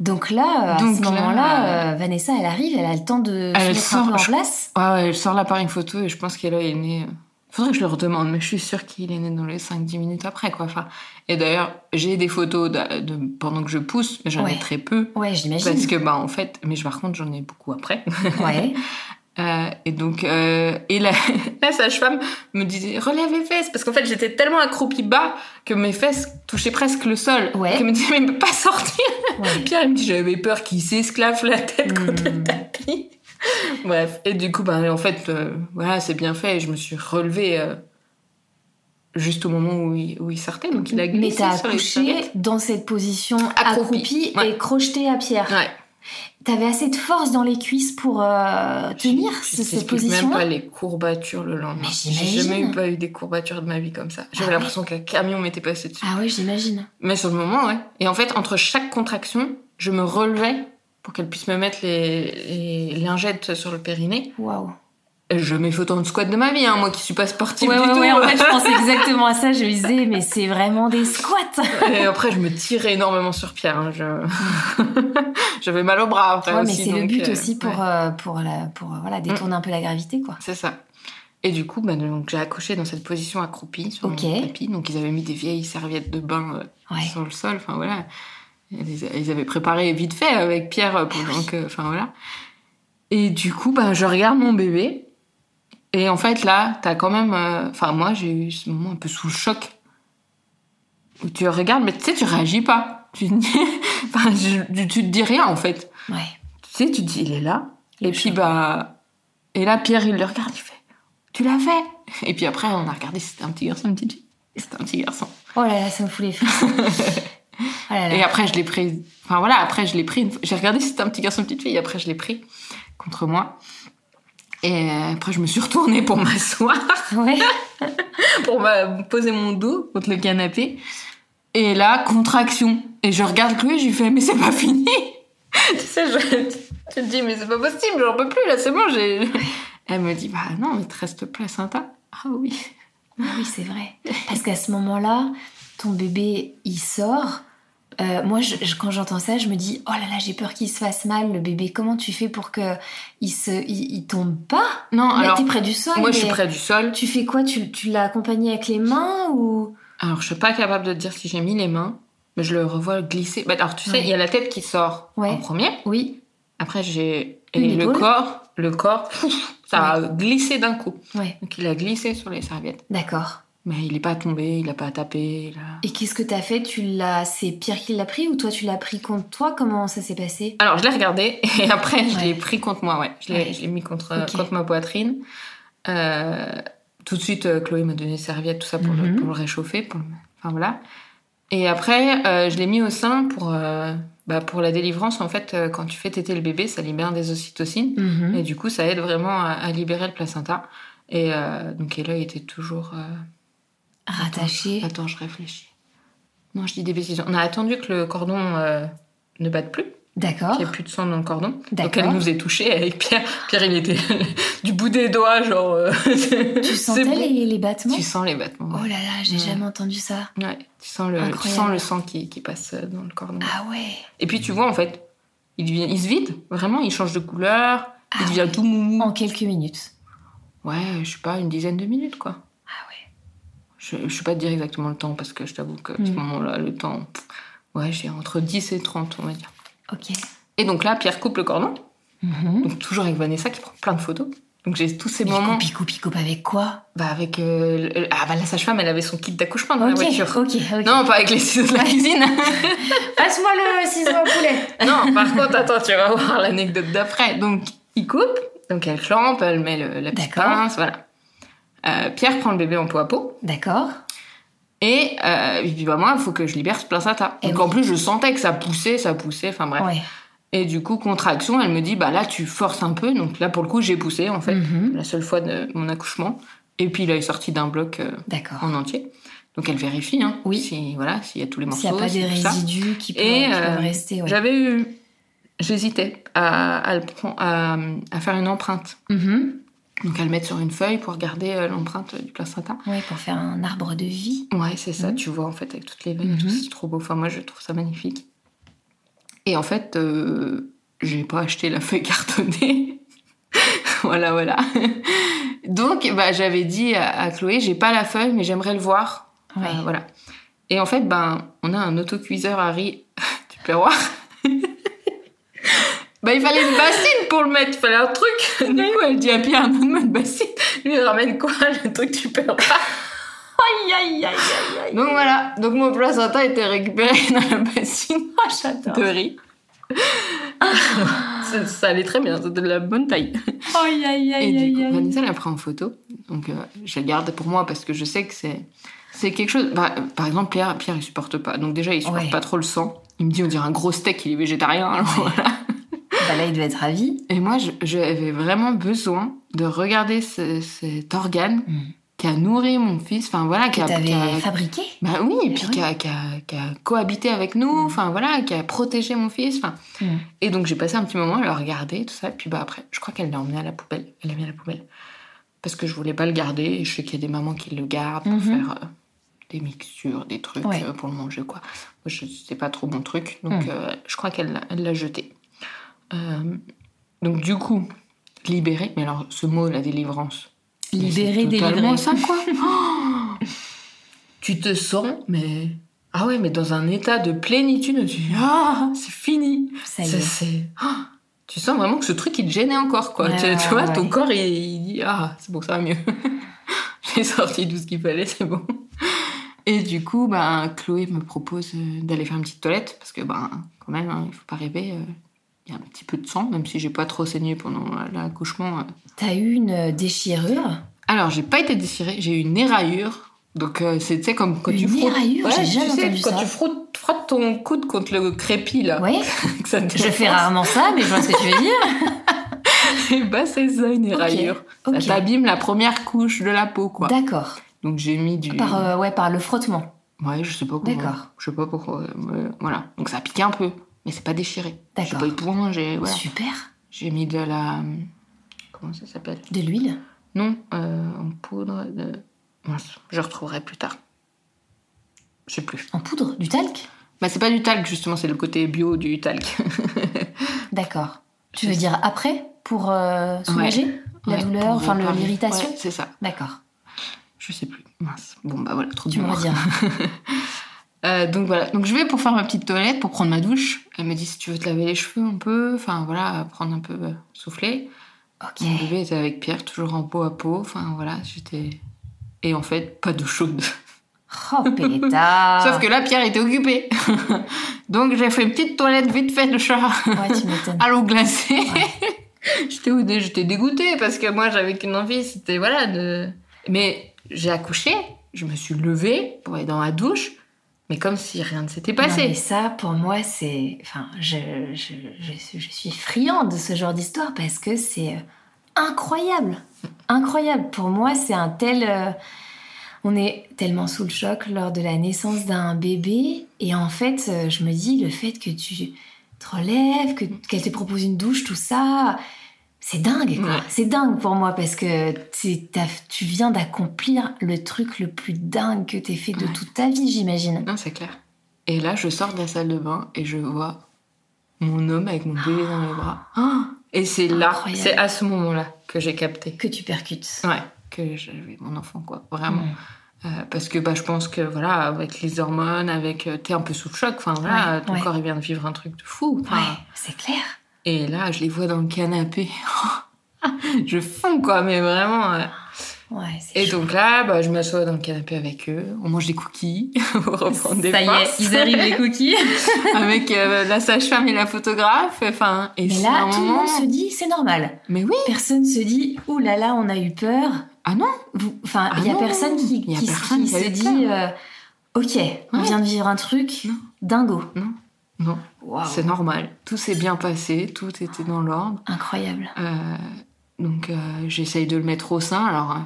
Donc là, à Donc ce là, moment-là, euh, Vanessa, elle arrive, elle a le temps de se mettre sort, un peu en je- place. Ouais, ouais, elle sort l'appareil photo et je pense qu'elle est né. euh, Faudrait que je le redemande, mais je suis sûre qu'il est né dans les 5-10 minutes après, quoi. Enfin, et d'ailleurs, j'ai des photos de, de- pendant que je pousse, mais j'en Ouais. ai très peu. Ouais, j'imagine. Parce que, bah, en fait, mais je- par contre, j'en ai beaucoup après. Ouais. Euh, et donc, euh, et la, la sage-femme me disait relève les fesses parce qu'en fait j'étais tellement accroupie bas que mes fesses touchaient presque le sol. Ouais. Qu'elle me disait mais pas sortir. ouais. Pierre il me dit j'avais peur qu'il s'esclave la tête contre le Hmm. tapis. Bref, et du coup bah en fait euh, voilà c'est bien fait. Et je me suis relevée juste au moment où il, où il sortait donc il a Mais glissé t'as sur les accouché dans cette position Accroupie. accroupie Ouais. et crocheté à pierre. Ouais. T'avais assez de force dans les cuisses pour euh, tenir Je ce- cette t'explique même position pas les courbatures le lendemain. Mais J'ai jamais eu, pas eu des courbatures de ma vie comme ça. J'avais Ah ouais. l'impression qu'un camion m'était passé dessus. Ah ouais, j'imagine. Mais sur le moment, ouais. Et en fait, entre chaque contraction, je me relevais pour qu'elle puisse me mettre les, les lingettes sur le périnée. Waouh. Je fait autant de squats de ma vie, hein, moi qui suis pas sportive Ouais, du ouais, tout. ouais, en fait, je pensais exactement à ça. Je me disais, mais c'est vraiment des squats. Et après, je me tirais énormément sur Pierre. hein, je... J'avais mal au bras après Ouais, mais c'est le donc, but euh, aussi pour, euh, pour, la, pour euh, voilà, détourner un peu la gravité, quoi. C'est ça. Et du coup, bah, donc, j'ai accouché dans cette position accroupie sur Ok. mon tapis. Donc, ils avaient mis des vieilles serviettes de bain euh, sur le sol. Enfin, voilà. Ils avaient préparé vite fait avec Pierre euh, pendant que... Enfin, voilà. Et du coup, bah, je regarde mon bébé. Et en fait, là, t'as quand même... euh, Enfin, moi, j'ai eu ce moment un peu sous le choc. Où tu regardes, mais tu sais, tu réagis pas. Tu te dis... enfin, tu te dis rien, en fait. Ouais. Tu sais, tu te dis, il est là. Et puis, choc. bah. Et là, Pierre, il le regarde, il fait Tu l'as fait Et puis après, on a regardé si c'était un petit garçon, une petite fille. C'était un petit garçon. Oh là là, ça me fout les frissons. oh là là. Et après, je l'ai pris. Enfin voilà, après, je l'ai pris. une J'ai regardé si c'était un petit garçon, une petite fille. Et après, je l'ai pris contre moi. Et après, je me suis retournée pour m'asseoir, Ouais. pour poser mon dos contre le canapé. Et là, contraction. Et je regarde Chloé, je lui fais Mais c'est pas fini Tu sais, je, tu te dis Mais c'est pas possible, j'en peux plus, là, c'est bon. j'ai... Elle me dit Bah non, il te reste placenta. Ah oui. Ah oui, c'est vrai. Parce qu'à ce moment-là, ton bébé, il sort. Euh, moi, je- je- quand j'entends ça, je me dis oh là là, j'ai peur qu'il se fasse mal, le bébé. Comment tu fais pour que il se, il, il tombe pas? Non, Mais alors t'es près du sol. moi je suis près du sol. Tu fais quoi? Tu, tu l'as accompagné avec les mains ou? Alors je suis pas capable de te dire si j'ai mis les mains, mais je le revois glisser. Bah, alors tu sais, Ouais. il y a la tête qui sort Ouais. en premier. Oui. Après j'ai et le corps, le corps, pff, ça a glissé d'un coup. Ouais. Donc il a glissé sur les serviettes. D'accord. Mais il est pas tombé, il a pas tapé. il a- Et qu'est-ce que t'as fait? Tu l'as, c'est Pierre qui l'a pris ou toi tu l'as pris contre toi? Comment ça s'est passé? Alors je l'ai regardé et après je Ouais. l'ai pris contre moi, ouais. Je l'ai Ouais. je l'ai mis contre, contre ma poitrine. Euh, tout de suite, euh, Chloé m'a donné des serviettes, tout ça pour, le, Mhm. pour le réchauffer. Pour le- Enfin voilà. Et après, euh, je l'ai mis au sein pour, euh, bah, pour la délivrance. En fait, quand tu fais téter le bébé, ça libère des ocytocines. Mhm. Et du coup, ça aide vraiment à, à libérer le placenta. Et donc, Ella était toujours. Euh, Rattaché. Attends, attends, je réfléchis. Non, je dis des bêtises. On a attendu que le cordon euh, ne batte plus, D'accord. qu'il n'y ait plus de sang dans le cordon. Donc, D'accord. elle nous est touchée avec Pierre. Pierre, il était du bout des doigts, genre. euh, Tu sentais bon. les, les battements Tu sens les battements. Oh là là, j'ai Ouais. jamais entendu ça. Ouais, tu sens le, tu Incroyable. sens le sang qui, qui passe dans le cordon. Ah ouais. Et puis tu vois, en fait, il, devient, il se vide, vraiment, il change de couleur, Ah il devient ouais. tout mou. En quelques minutes. Ouais, je sais pas, une dizaine de minutes, quoi. Je, je sais pas te dire exactement le temps, parce que je t'avoue que à ce Mm. moment-là, le temps, ouais, j'ai entre 10 et 30, on va dire. Ok. Et donc là, Pierre coupe le cordon, Mhm. donc toujours avec Vanessa qui prend plein de photos. Donc j'ai tous ces Il moments coupe, il coupe, il coupe avec quoi? Bah, avec... euh, le- ah bah la sage-femme, elle avait son kit d'accouchement dans Ok, la voiture. ok, ok. Non, pas avec les ciseaux de la cuisine. Passe-moi le ciseau au poulet. non, par contre, attends, tu vas voir l'anecdote d'après. Donc, il coupe, donc elle clampe, elle met le- la petite pince, voilà. Euh, Pierre prend le bébé en peau à peau. D'accord. Et, euh, et bah, moi, il faut que je libère ce placenta. Eh Donc oui. en plus, je sentais que ça poussait, ça poussait, enfin bref. Ouais. Et du coup, contraction, elle me dit, bah là, tu forces un peu. Donc là, pour le coup, j'ai poussé, en fait, Mhm. la seule fois de mon accouchement. Et puis, il est sorti d'un bloc euh, D'accord. en entier. Donc elle vérifie, hein, Oui. si, voilà, s'il y a tous les morceaux. S'il n'y a pas des résidus qui peuvent, Et qui euh, peuvent rester. Ouais. j'avais eu... J'hésitais à, à, le prendre- à, à faire une empreinte. Mhm. Donc à le mettre sur une feuille pour garder euh, l'empreinte du placenta. Ouais, pour faire un arbre de vie. Ouais, c'est ça, Mhm. tu vois, en fait, avec toutes les veines, Mhm. c'est trop beau. Enfin, moi, je trouve ça magnifique. Et en fait, euh, j'ai pas acheté la feuille cartonnée. voilà, voilà. Donc, bah, j'avais dit à, à Chloé, j'ai pas la feuille, mais j'aimerais le voir. Ouais. Euh, voilà. Et en fait, ben, on a un autocuiseur à riz du perroir. Bah, il fallait une bassine pour le mettre, il fallait un truc. Du coup, elle dit à Pierre, donne-moi une bassine. Lui, il ramène quoi Le truc du perroir. Aïe, aïe, aïe, aïe, aïe. Donc voilà, donc mon placenta était récupéré dans la bassine Oh, j'adore. de riz. ça, ça allait très bien, c'était de la bonne taille. Aïe, aïe, Et aïe, du aïe, coup, aïe. Vanessa l'a pris en photo. Donc euh, je la garde pour moi parce que je sais que c'est c'est quelque chose. bah, par exemple, Pierre, Pierre, il supporte pas. Donc déjà, il supporte Ouais. pas trop le sang. Il me dit, on dirait un gros steak, il est végétarien. alors voilà. Bah là, il devait être ravi. Et moi, j'avais vraiment besoin de regarder ce- cet organe Mm. qui a nourri mon fils. Enfin voilà, qui a, qui a- t'avais fabriqué. Bah oui, et puis oui. qui, a, qui a- qui a cohabité avec nous, Mm. enfin voilà, qui a protégé mon fils. Enfin, Mm. Et donc j'ai passé un petit moment à le regarder, tout ça. Puis bah après, je crois qu'elle l'a emmené à la poubelle. Elle l'a mis à la poubelle. Parce que je voulais pas le garder. Et je sais qu'il y a des mamans qui le gardent pour Mhm. faire euh, des mixtures, des trucs Ouais. euh, pour le manger, quoi. Moi, je sais pas trop mon truc. Donc euh, je crois qu'elle l'a- elle l'a jeté. Euh, donc du coup, libéré. Mais alors, ce mot, la délivrance. totalement délivré. ça, quoi. Oh tu te sens, mais. Ah ouais, mais dans un état de plénitude, tu dis Ah, c'est fini. Ça y C'est- est. c'est- Ah tu sens vraiment que ce truc, il te gênait encore, quoi. Tu, vois, ouais. ton corps, il, il dit Ah, c'est bon, ça va mieux. J'ai sorti tout ce qu'il fallait, c'est bon. Et du coup, ben, Chloé me propose euh, d'aller faire une petite toilette, parce que, ben, quand même, hein, il faut pas rêver. euh, Il y a un petit peu de sang, même si j'ai pas trop saigné pendant l'accouchement. euh. T'as eu une euh, déchirure? Alors, j'ai pas été déchirée, j'ai eu une éraillure. Donc, euh, c'est tu sais, comme quand Une tu frottes. éraillure? J'ai tu jamais sais, entendu quand ça. tu frottes, frottes ton coude contre le crépi, là. Te Je fais rarement ça, mais je vois ce que tu veux dire. Et bah, c'est ça, une éraillure. Ok. Ça t'abîme la première couche de la peau, quoi. D'accord. Donc, j'ai mis du. Par, euh, ouais, par le frottement. Ouais, je sais pas comment. D'accord. Je sais pas pourquoi. euh, voilà. Donc, ça a piqué un peu, mais c'est pas déchiré. J'ai pas eu de point, j'ai. Voilà. Super. J'ai mis de la. Comment ça s'appelle? De l'huile? Non, euh, en poudre de. Mince, je retrouverai plus tard. Je sais plus. En poudre? Du talc? Bah, c'est pas du talc, justement, c'est le côté bio du talc. D'accord. Tu veux dire après pour euh, soulager la Ouais, douleur, enfin l'irritation? Ouais, c'est ça. D'accord. Je sais plus. Mince. Bon, bah voilà, trop Tu de me mémoire. Euh, donc voilà, donc je vais pour faire ma petite toilette, pour prendre ma douche. Elle me dit si tu veux te laver les cheveux un peu, enfin voilà, prendre un peu, euh, souffler. Ok. Mon bébé était avec Pierre, toujours en peau à peau. Enfin voilà, j'étais. Et en fait, pas d'eau chaude. Oh pétard. Sauf que là, Pierre était occupé. donc j'ai fait une petite toilette vite fait de chat Ouais, tu m'étonnes. à l'eau glacée. j'étais au- j'étais dégoûtée parce que moi j'avais qu'une envie, c'était voilà de. Mais j'ai accouché, je me suis levée pour aller dans la douche, mais comme si rien ne s'était Non, passé. mais ça, pour moi, c'est. Enfin, je, je, je, suis- je suis friande de ce genre d'histoire parce que c'est euh, incroyable. Incroyable. Pour moi, c'est un tel. euh, On est tellement sous le choc lors de la naissance d'un bébé. Et en fait, euh, je me dis, le fait que tu te relèves, que- qu'elle te propose une douche, tout ça. C'est dingue, quoi. Ouais. C'est dingue pour moi parce que tu viens d'accomplir le truc le plus dingue que t'aies fait de Ouais. toute ta vie, j'imagine. Non, c'est clair. Et là, je sors de la salle de bain et je vois mon homme avec mon bébé dans les bras. Ah et c'est là, c'est à ce moment-là que j'ai capté. Que tu percutes. Ouais, que j'avais mon enfant, quoi. Vraiment. Mm. Euh, parce que bah, je pense que, voilà, avec les hormones, avec. euh, T'es un peu sous le choc, enfin voilà, Ouais, ton corps il vient de vivre un truc de fou. Ouais, c'est clair. Et là, je les vois dans le canapé. je fonds, quoi, mais vraiment. euh. Ouais, Et chaud. donc là, bah, je m'assois dans le canapé avec eux. On mange des cookies pour reprendre des Ça y est, ils arrivent les cookies. avec euh, la sage-femme et la photographe. Enfin, et Mais là, tout le moment- monde se dit, c'est normal. Mais oui. Personne se dit, ouh là là, on a eu peur. Ah non. Enfin, Ah il y a non, personne qui, il y a personne qui se dit, euh, ok, on Ouais. vient de vivre un truc Non. dingo. Non, C'est normal. Tout s'est bien passé, tout était dans l'ordre. Incroyable. Euh, donc euh, j'essaye de le mettre au sein. Alors euh,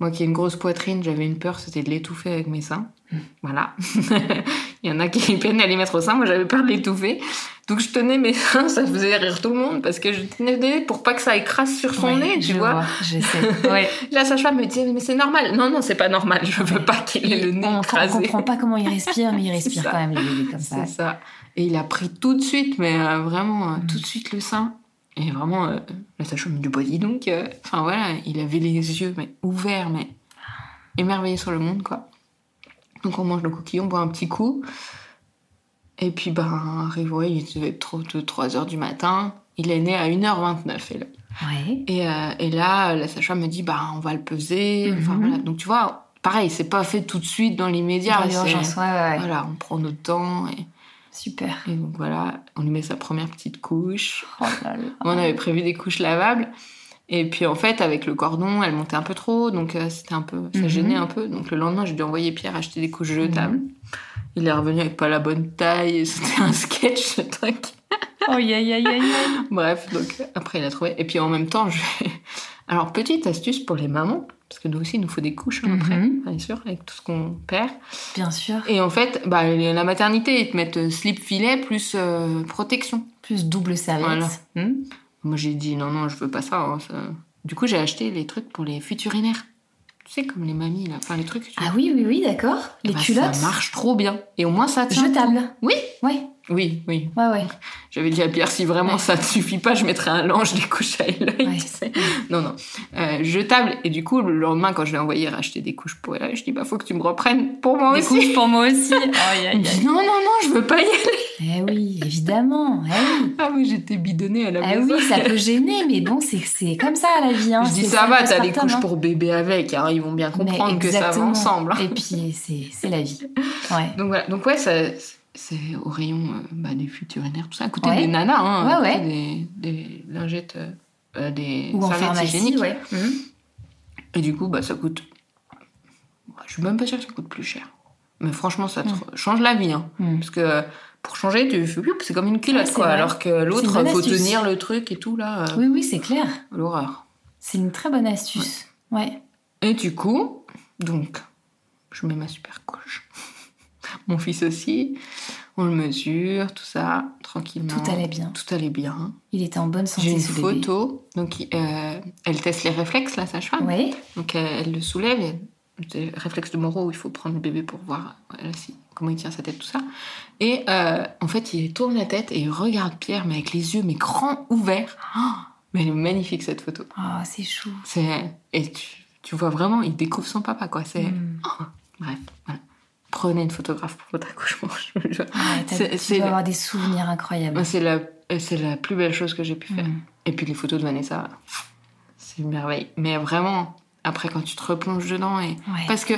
moi qui ai une grosse poitrine, j'avais une peur, c'était de l'étouffer avec mes seins. Hmm. Voilà. Il y en a qui peinent à les mettre au sein, moi j'avais peur de l'étouffer. Donc je tenais mes seins, ça faisait rire tout le monde parce que je tenais pour pas que ça écrase sur son Ouais, nez, tu vois. Je sais. Ouais. La sage-femme me disait mais c'est normal. Non non c'est pas normal. Je veux pas qu'il ait le nez on, on écrasé. comprend pas comment il respire, mais il respire quand même les bébés comme ça. C'est ça. Et il a pris tout de suite, mais euh, vraiment euh, Mm. tout de suite le sein. Et vraiment, euh, la sage-femme me dit bah dis donc. euh, Enfin voilà, il avait les yeux mais ouverts, mais émerveillé sur le monde quoi. Donc on mange le cookie, on boit un petit coup. Et puis ben arrive, ouais, il devait être 3 heures du matin. Il est né à 1h29 et là. Ouais. Et, euh, et là, la sage-femme me dit, bah, on va le peser. Enfin, Mhm. voilà. Donc, tu vois, pareil, c'est pas fait tout de suite dans l'immédiat. Ouais, ouais. Voilà, on prend notre temps. Et, Super. et donc, voilà, on lui met sa première petite couche. Oh là on avait prévu des couches lavables. Et puis, en fait, avec le cordon, elle montait un peu trop. Donc, euh, c'était un peu, ça Mhm. gênait un peu. Donc, le lendemain, j'ai dû envoyer Pierre acheter des couches jetables. Mhm. Il est revenu avec pas la bonne taille. C'était un sketch, ce truc. Oh, aïe, aïe, aïe, aïe. Bref, donc après il a trouvé. Et puis en même temps, je... alors petite astuce pour les mamans, parce que nous aussi il nous faut des couches hein, après, Mhm. bien sûr, avec tout ce qu'on perd. Bien sûr. Et en fait, bah, la maternité, ils te mettent euh, slip filet plus euh, protection. Plus double serviette. Hmm Moi j'ai dit non, non, je veux pas ça, hein, ça. Du coup, j'ai acheté les trucs pour les futurinaires. Tu sais, comme les mamies, là. Enfin, les trucs. Ah oui, oui, oui, d'accord. Les Bah, culottes Ça marche trop bien. Et au moins, ça tient. jetables. Oui. Ouais, Oui, oui. ouais, ouais. J'avais dit à Pierre, si vraiment Ouais. ça ne suffit pas, je mettrai un linge, des couches à l'œil, Ouais. tu sais. Non, non. Euh, jetable. Et du coup, le lendemain, quand je l'ai envoyé racheter des couches pour elle, je dis, bah, faut que tu me reprennes pour moi Des aussi. couches pour moi aussi. Aïe. non, non, non, je veux pas y aller. Eh oui, évidemment. Eh oui. Ah oui, j'étais bidonnée à la Ah oui, ça peut gêner, mais bon, c'est comme ça la vie. Hein. Je dis, ça va, t'as les postpartum, couches hein. pour bébé avec, hein, ils vont bien comprendre que ça va ensemble. hein. Et puis, c'est c'est la vie. Ouais. Donc voilà, donc ouais, ça, c'est au rayon euh, bah, des futurinaires, tout ça, à côté Ouais. des nanas, hein, à Ouais, côté Des, des lingettes, euh, euh, des Ou en serviettes hygiéniques. ouais. Mhm. Et du coup, bah, ça coûte. Je suis même pas sûre que ça coûte plus cher. Mais franchement, ça te Mm. change la vie. Hein. Mhm. Parce que pour changer, tu c'est comme une culotte, quoi. vrai. Alors que l'autre, bonne faut astuce. tenir le truc et tout, là. euh, Oui, oui, c'est clair. L'horreur. C'est une très bonne astuce. Ouais. Et du coup, donc, je mets ma super couche. Mon fils aussi. On le mesure, tout ça, tranquillement. Tout allait bien. Tout allait bien. Il était en bonne santé, J'ai une ce bébé. photo. Donc, euh, elle teste les réflexes, la sage-femme. Ouais. Donc, euh, elle le soulève. et- c'est le réflexe de Moreau où il faut prendre le bébé pour voir voilà, si, comment il tient sa tête, tout ça. Et euh, en fait, il tourne la tête et il regarde Pierre, mais avec les yeux mais grands ouverts. Oh, mais elle est magnifique cette photo. Oh, c'est chou. C'est et tu, tu vois vraiment, il découvre son papa quoi. C'est Mm. oh, bref, voilà. Prenez une photographe pour votre accouchement. je C'est- tu dois avoir des souvenirs incroyables. C'est la, c'est la plus belle chose que j'ai pu faire. Mm. Et puis les photos de Vanessa, c'est une merveille. Mais vraiment, après quand tu te replonges dedans et Ouais. parce que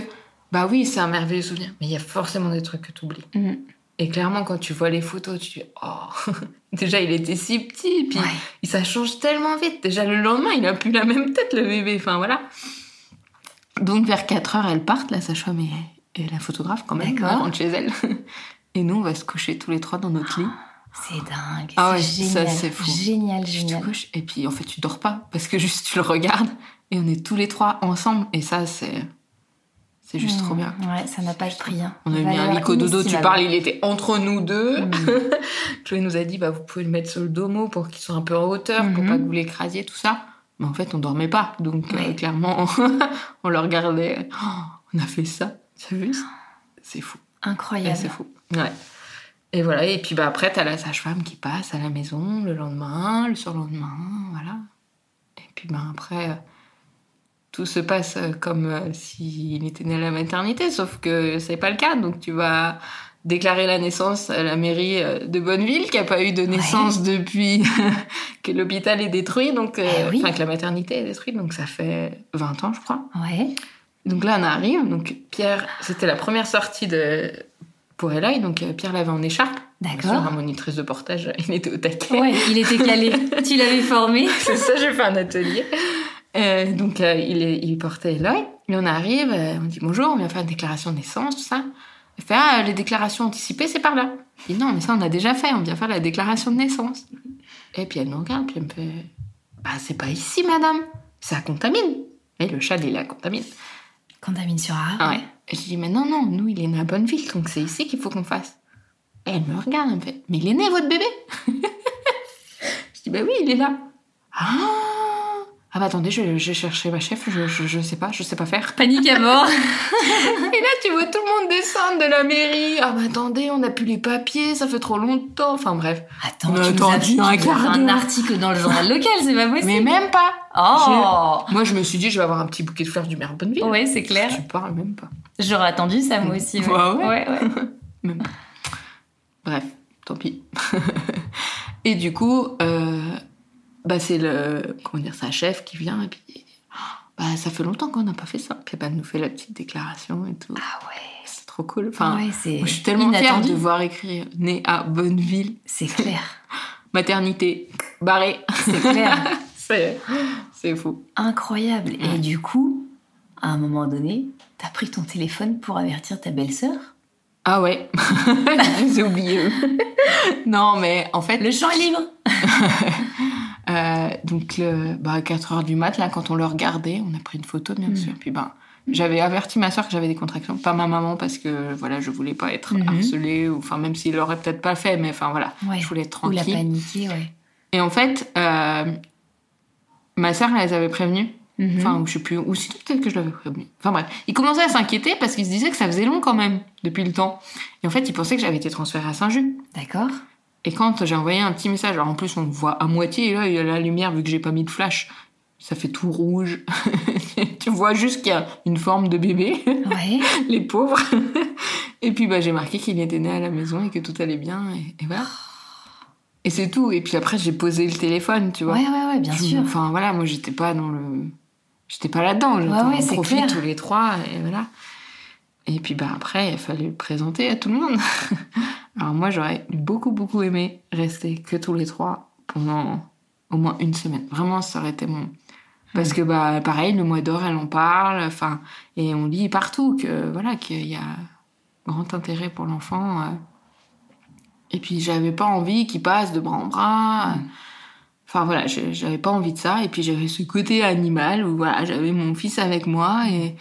bah oui, c'est un merveilleux souvenir, mais il y a forcément des trucs que tu oublies. Mm. Et clairement, quand tu vois les photos, tu dis oh, déjà il était si petit, puis Ouais. ça change tellement vite. Déjà le lendemain, il a plus la même tête le bébé. Enfin voilà. Donc vers 4 heures, elles partent, la sage-femme et, la photographe quand même, elle rentre chez elle. Et nous, on va se coucher tous les trois dans notre lit. C'est dingue. Ah c'est ouais, ça, génial. c'est fou. Génial, Tu te génial. couches et puis en fait tu dors pas parce que juste tu le regardes et on est tous les trois ensemble et ça c'est c'est juste trop bien. Mm. Ouais, ça n'a pas de prix. hein. On a mis un lico dodo, tu parles, il était entre nous deux. Mm. Chloé nous a dit bah vous pouvez le mettre sur le domo pour qu'il soit un peu en hauteur pour Mhm. pas que vous l'écrasiez tout ça. Mais en fait on dormait pas donc euh, clairement on le regardait. Oh, on a fait ça, vu C'est fou. Incroyable. c'est fou. Ouais. Et voilà, et puis bah après, t'as la sage-femme qui passe à la maison le lendemain, le surlendemain, voilà. Et puis bah après, euh, tout se passe euh, comme euh, s'il était né à la maternité, sauf que c'est pas le cas. Donc tu vas déclarer la naissance à la mairie de Bonneville, qui a pas eu de naissance depuis que l'hôpital est détruit, donc Eh oui. enfin que la maternité est détruite, donc ça fait 20 ans, je crois. Ouais. Donc là, on arrive. Donc Pierre, c'était la première sortie de pour Eloy. Donc euh, Pierre l'avait en écharpe. D'accord. un monitrice de portage, il était au taquet. Ouais, il était calé. tu l'avais formé. C'est ça, j'ai fait un atelier. Euh, donc euh, il, il portait Eloy. Et on arrive, euh, on dit bonjour, on vient faire une déclaration de naissance, tout ça. Il fait ah, les déclarations anticipées, c'est par là. Je dis non, mais ça on a déjà fait, on vient faire la déclaration de naissance. Et puis elle me regarde, puis elle me fait bah c'est pas ici, madame, ça contamine. Et le chat, il est là, Contamine sur A. Ah ouais. Je dis, mais non, non, nous, il est né à Bonneville, donc c'est ici qu'il faut qu'on fasse. Et elle me regarde, elle me fait, mais il est né, votre bébé? Je dis, bah oui, il est là. Ah Ah bah attendez, je, je cherchais ma chef, je, je, je sais pas, je sais pas faire. Panique à mort. Et là, tu vois tout le monde descendre de la mairie. Ah bah attendez, on n'a plus les papiers, ça fait trop longtemps. Enfin bref. Attends, tu nous as attends, dit un quart un article dans le journal local, c'est pas possible. Mais même pas. Oh Moi, je me suis dit, je vais avoir un petit bouquet de fleurs du maire Bonneville. Ouais, c'est clair. Tu parles même pas. J'aurais attendu ça, moi aussi. Ouais, Ouais, ouais. ouais. ouais. Même. Bref, tant pis. et du coup, euh, bah c'est le comment dire sa chef qui vient et puis bah ça fait longtemps qu'on n'a pas fait ça. Puis bah, elle nous fait la petite déclaration et tout. Ah ouais. C'est trop cool. Enfin, ouais, c'est moi, je suis tellement fière de voir écrire né à Bonneville, C'est clair. maternité barrée. C'est clair. c'est c'est fou. Incroyable. Et du coup, à un moment donné, t'as pris ton téléphone pour avertir ta belle-sœur? Ah ouais, j'ai oublié. non mais en fait Le champ est libre Euh, donc, le, bah, à 4 heures du mat, là, quand on le regardait, on a pris une photo, bien Mm. sûr. Puis, ben, j'avais averti ma soeur que j'avais des contractions, pas ma maman, parce que, voilà, je voulais pas être Mhm. harcelée, ou, enfin, même s'il l'aurait peut-être pas fait, mais, enfin, voilà, Ouais. je voulais être Ou la tranquille. paniquer, ouais. Et en fait, euh, ma soeur, elle les avait prévenus. Mhm. Enfin, ou je sais plus, ou si peut-être que je l'avais prévenu. Enfin bref, il commençait à s'inquiéter parce qu'il se disait que ça faisait long quand même, depuis le temps. Et en fait, il pensait que j'avais été transférée à Saint-Just. D'accord. Et quand j'ai envoyé un petit message, alors en plus on voit à moitié, et là il y a la lumière vu que j'ai pas mis de flash, ça fait tout rouge. tu vois juste qu'il y a une forme de bébé, Ouais. les pauvres. et puis bah, j'ai marqué qu'il était né à la maison et que tout allait bien, et, et voilà. Et c'est tout. Et puis après j'ai posé le téléphone, tu vois. Ouais, ouais, ouais, bien sûr. Enfin voilà, moi j'étais pas dans le. J'étais pas là-dedans. Ouais, on profite clair. tous les trois, et voilà. Et puis bah après, il fallait le présenter à tout le monde. Alors moi j'aurais beaucoup beaucoup aimé rester que tous les trois pendant au moins une semaine. Vraiment, ça aurait été mon. Parce que bah pareil, le mois d'or, elle en parle, enfin, et on lit partout que voilà qu'il y a grand intérêt pour l'enfant. euh. Et puis j'avais pas envie qu'il passe de bras en bras. Enfin voilà, j'avais pas envie de ça. Et puis j'avais ce côté animal où voilà, j'avais mon fils avec moi et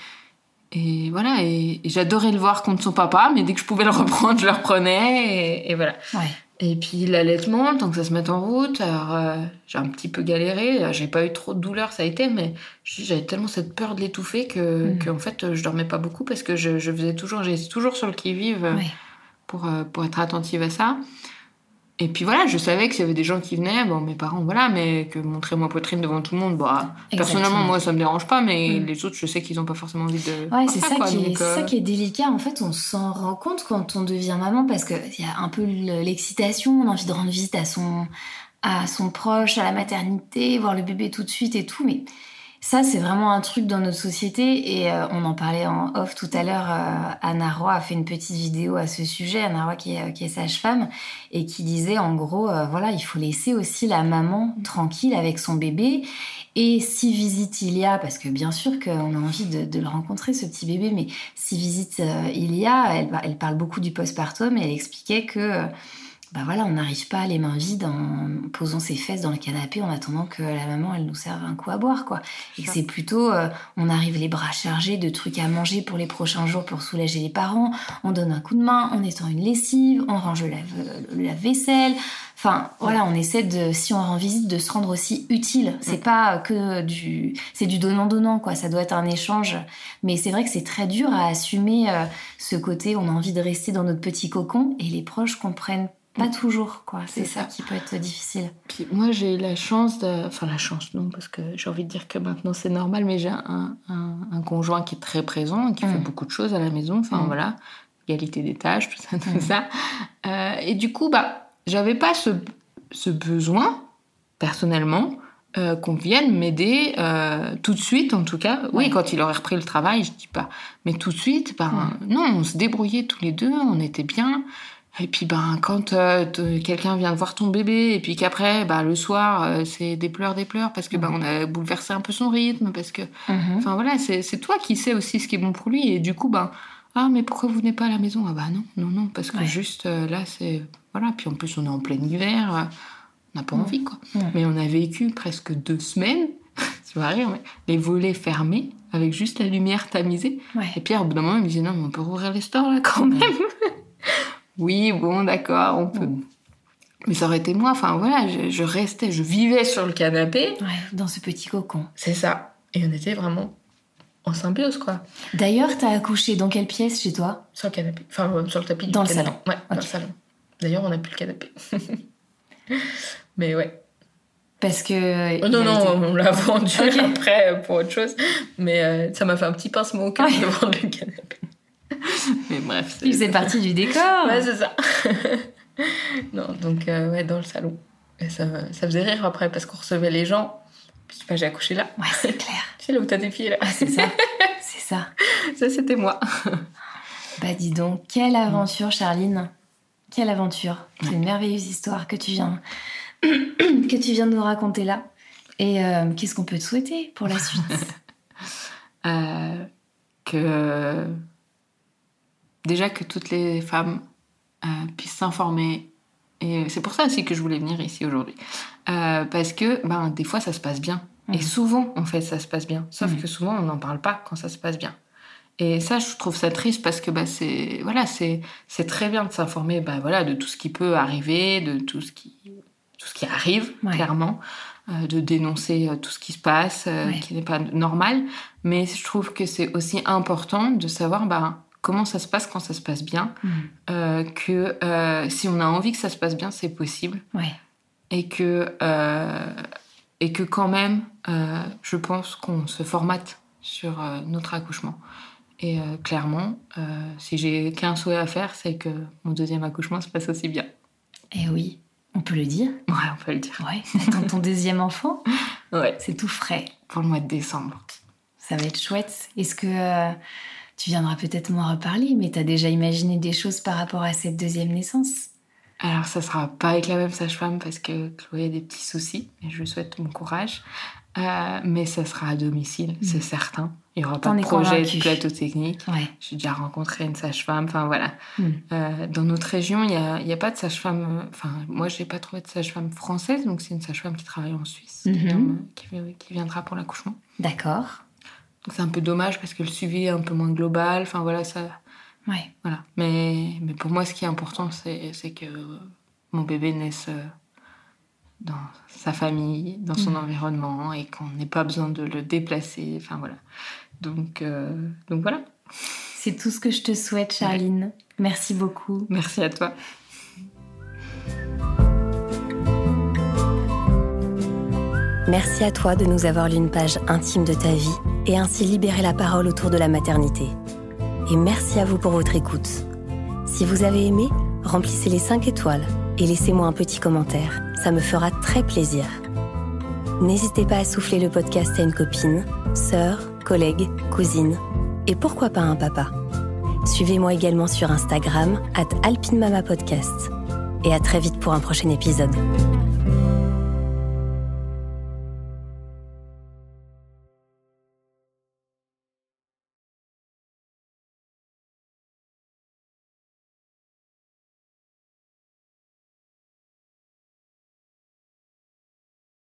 et voilà. Et, et j'adorais le voir contre son papa, mais dès que je pouvais le reprendre, je le reprenais et, et voilà. Ouais. Et puis l'allaitement, tant que ça se met en route, alors euh, j'ai un petit peu galéré. J'ai pas eu trop de douleur, ça a été, mais j'avais tellement cette peur de l'étouffer que, Mm. que en fait je dormais pas beaucoup parce que je, je faisais toujours, j'étais toujours sur le qui vive. Ouais. pour, euh, pour être attentive à ça. Et puis voilà, je savais que s'il y avait des gens qui venaient, bon, mes parents, voilà, mais que montrer ma poitrine devant tout le monde, bah, personnellement, moi, ça me dérange pas, mais mm. les autres, je sais qu'ils n'ont pas forcément envie de. Ouais, c'est ça, qui est, ça euh, qui est délicat. En fait, on s'en rend compte quand on devient maman parce qu'il y a un peu l'excitation, on a envie de rendre visite à son, à son proche, à la maternité, voir le bébé tout de suite et tout, mais ça, c'est vraiment un truc dans notre société et euh, on en parlait en off tout à l'heure. Euh, Anna Roy a fait une petite vidéo à ce sujet, Anna Roy qui est, est sage-femme et qui disait en gros, euh, voilà, il faut laisser aussi la maman tranquille avec son bébé et si visite il y a, parce que bien sûr qu'on a envie de, de, le rencontrer ce petit bébé, mais si visite il y a, elle, elle parle beaucoup du postpartum et elle expliquait que bah voilà, on n'arrive pas les mains vides en posant ses fesses dans le canapé en attendant que la maman elle nous serve un coup à boire quoi. Et c'est plutôt euh, on arrive les bras chargés de trucs à manger pour les prochains jours pour soulager les parents, on donne un coup de main, on étend une lessive, on range le lave-vaisselle. Enfin, voilà, on essaie de, si on rend visite, de se rendre aussi utile. C'est pas que du, c'est du donnant-donnant, quoi. Ça doit être un échange. Mais c'est vrai que c'est très dur à assumer euh, ce côté, on a envie de rester dans notre petit cocon et les proches comprennent pas toujours, quoi. C'est ça. qui peut être difficile. Puis moi, j'ai la chance de. Enfin, la chance, non, parce que j'ai envie de dire que maintenant c'est normal, mais j'ai un, un, conjoint qui est très présent, qui fait mm. beaucoup de choses à la maison. Enfin, mm. voilà. Égalité des tâches, tout ça, tout mm. ça. Euh, et du coup, bah, j'avais pas ce, ce, besoin, personnellement, euh, qu'on vienne m'aider euh, tout de suite, en tout cas. Oui, quand il aurait repris le travail, je dis pas. Mais tout de suite, bah, non, on se débrouillait tous les deux, on était bien. Et puis ben quand euh, quelqu'un vient voir ton bébé et puis qu'après bah le soir euh, c'est des pleurs des pleurs parce que ben on a bouleversé un peu son rythme parce que mhm. enfin voilà c'est toi qui sais aussi ce qui est bon pour lui et du coup ben ah mais pourquoi vous venez pas à la maison? Ah bah non non non parce que juste euh, là c'est voilà puis en plus on est en plein hiver on n'a pas envie quoi. Mais on a vécu presque deux semaines tu vas rire mais les volets fermés avec juste la lumière tamisée. Et Pierre au bout d'un moment il me dit non mais on peut rouvrir les stores là quand même oui, bon, d'accord, on peut. Mais ça aurait été moi. Enfin voilà, je, restais, je vivais sur le canapé. Ouais, dans ce petit cocon. C'est ça. Et on était vraiment en symbiose, quoi. D'ailleurs, t'as accouché dans quelle pièce chez toi? Sur le canapé. Enfin, euh, sur le tapis. Dans le salon. Ouais, dans le salon. D'ailleurs, on n'a plus le canapé. Mais ouais. Parce que. Oh, non, non, on l'a vendu après pour autre chose. Mais euh, ça m'a fait un petit pincement au cœur de vendre le canapé. Mais bref. Il faisait partie du décor. Ouais, c'est ça. non, donc, euh, ouais, dans le salon. Et ça, ça faisait rire après parce qu'on recevait les gens. Puis, sais pas, j'ai accouché là. Ouais, c'est clair. C'est là où t'as des pieds, là. c'est ça. C'est ça. Ça, c'était moi. bah, dis donc, quelle aventure, Charline. Quelle aventure. C'est une merveilleuse histoire que tu viens, que tu viens de nous raconter là. Et euh, qu'est-ce qu'on peut te souhaiter pour la suite? Euh, Que déjà que toutes les femmes euh, puissent s'informer. Et c'est pour ça aussi que je voulais venir ici aujourd'hui. Euh, parce que ben, des fois, ça se passe bien. Et mmh. souvent, en fait, ça se passe bien. Sauf mmh. que souvent, on n'en parle pas quand ça se passe bien. Et ça, je trouve ça triste parce que bah, c'est voilà, c'est très bien de s'informer bah, voilà, de tout ce qui peut arriver, de tout ce qui, tout ce qui arrive, clairement, euh, de dénoncer tout ce qui se passe, qui n'est pas normal. Mais je trouve que c'est aussi important de savoir bah, comment ça se passe quand ça se passe bien, mm. euh, que euh, si on a envie que ça se passe bien, c'est possible. Et que, euh, et que quand même, je pense qu'on se formate sur notre accouchement. Et clairement, si j'ai qu'un souhait à faire, c'est que mon deuxième accouchement se passe aussi bien. Et eh oui, on peut le dire. Ouais, on peut le dire. Ouais, dans ton deuxième enfant. Ouais. C'est tout frais. Pour le mois de décembre. Ça va être chouette. Est-ce que tu viendras peut-être m'en reparler, mais tu as déjà imaginé des choses par rapport à cette deuxième naissance? Alors, ça sera pas avec la même sage-femme parce que Chloé a des petits soucis, et je lui souhaite mon courage. Euh, mais ça sera à domicile, mm. c'est certain. Il n'y aura pas de projet de plateau technique. J'ai déjà rencontré une sage-femme. Enfin, voilà. Mm. Euh, dans notre région, il n'y a, y a, pas de sage-femme. Enfin, moi, je n'ai pas trouvé de sage-femme française, donc c'est une sage-femme qui travaille en Suisse, qui, qui, viendra pour l'accouchement. D'accord c'est un peu dommage parce que le suivi est un peu moins global. Enfin voilà, ça. Ouais. Voilà. Mais, mais pour moi, ce qui est important, c'est que mon bébé naisse euh, dans sa famille, dans son mm. environnement et qu'on n'ait pas besoin de le déplacer. Enfin voilà. Donc, euh, donc voilà. C'est tout ce que je te souhaite, Charline. Merci beaucoup. Merci à toi. Merci à toi de nous avoir lu une page intime de ta vie et ainsi libérer la parole autour de la maternité. Et merci à vous pour votre écoute. Si vous avez aimé, remplissez les 5 étoiles et laissez-moi un petit commentaire. Ça me fera très plaisir. N'hésitez pas à souffler le podcast à une copine, sœur, collègue, cousine et pourquoi pas un papa. Suivez-moi également sur Instagram, at alpinemamapodcast. Et à très vite pour un prochain épisode.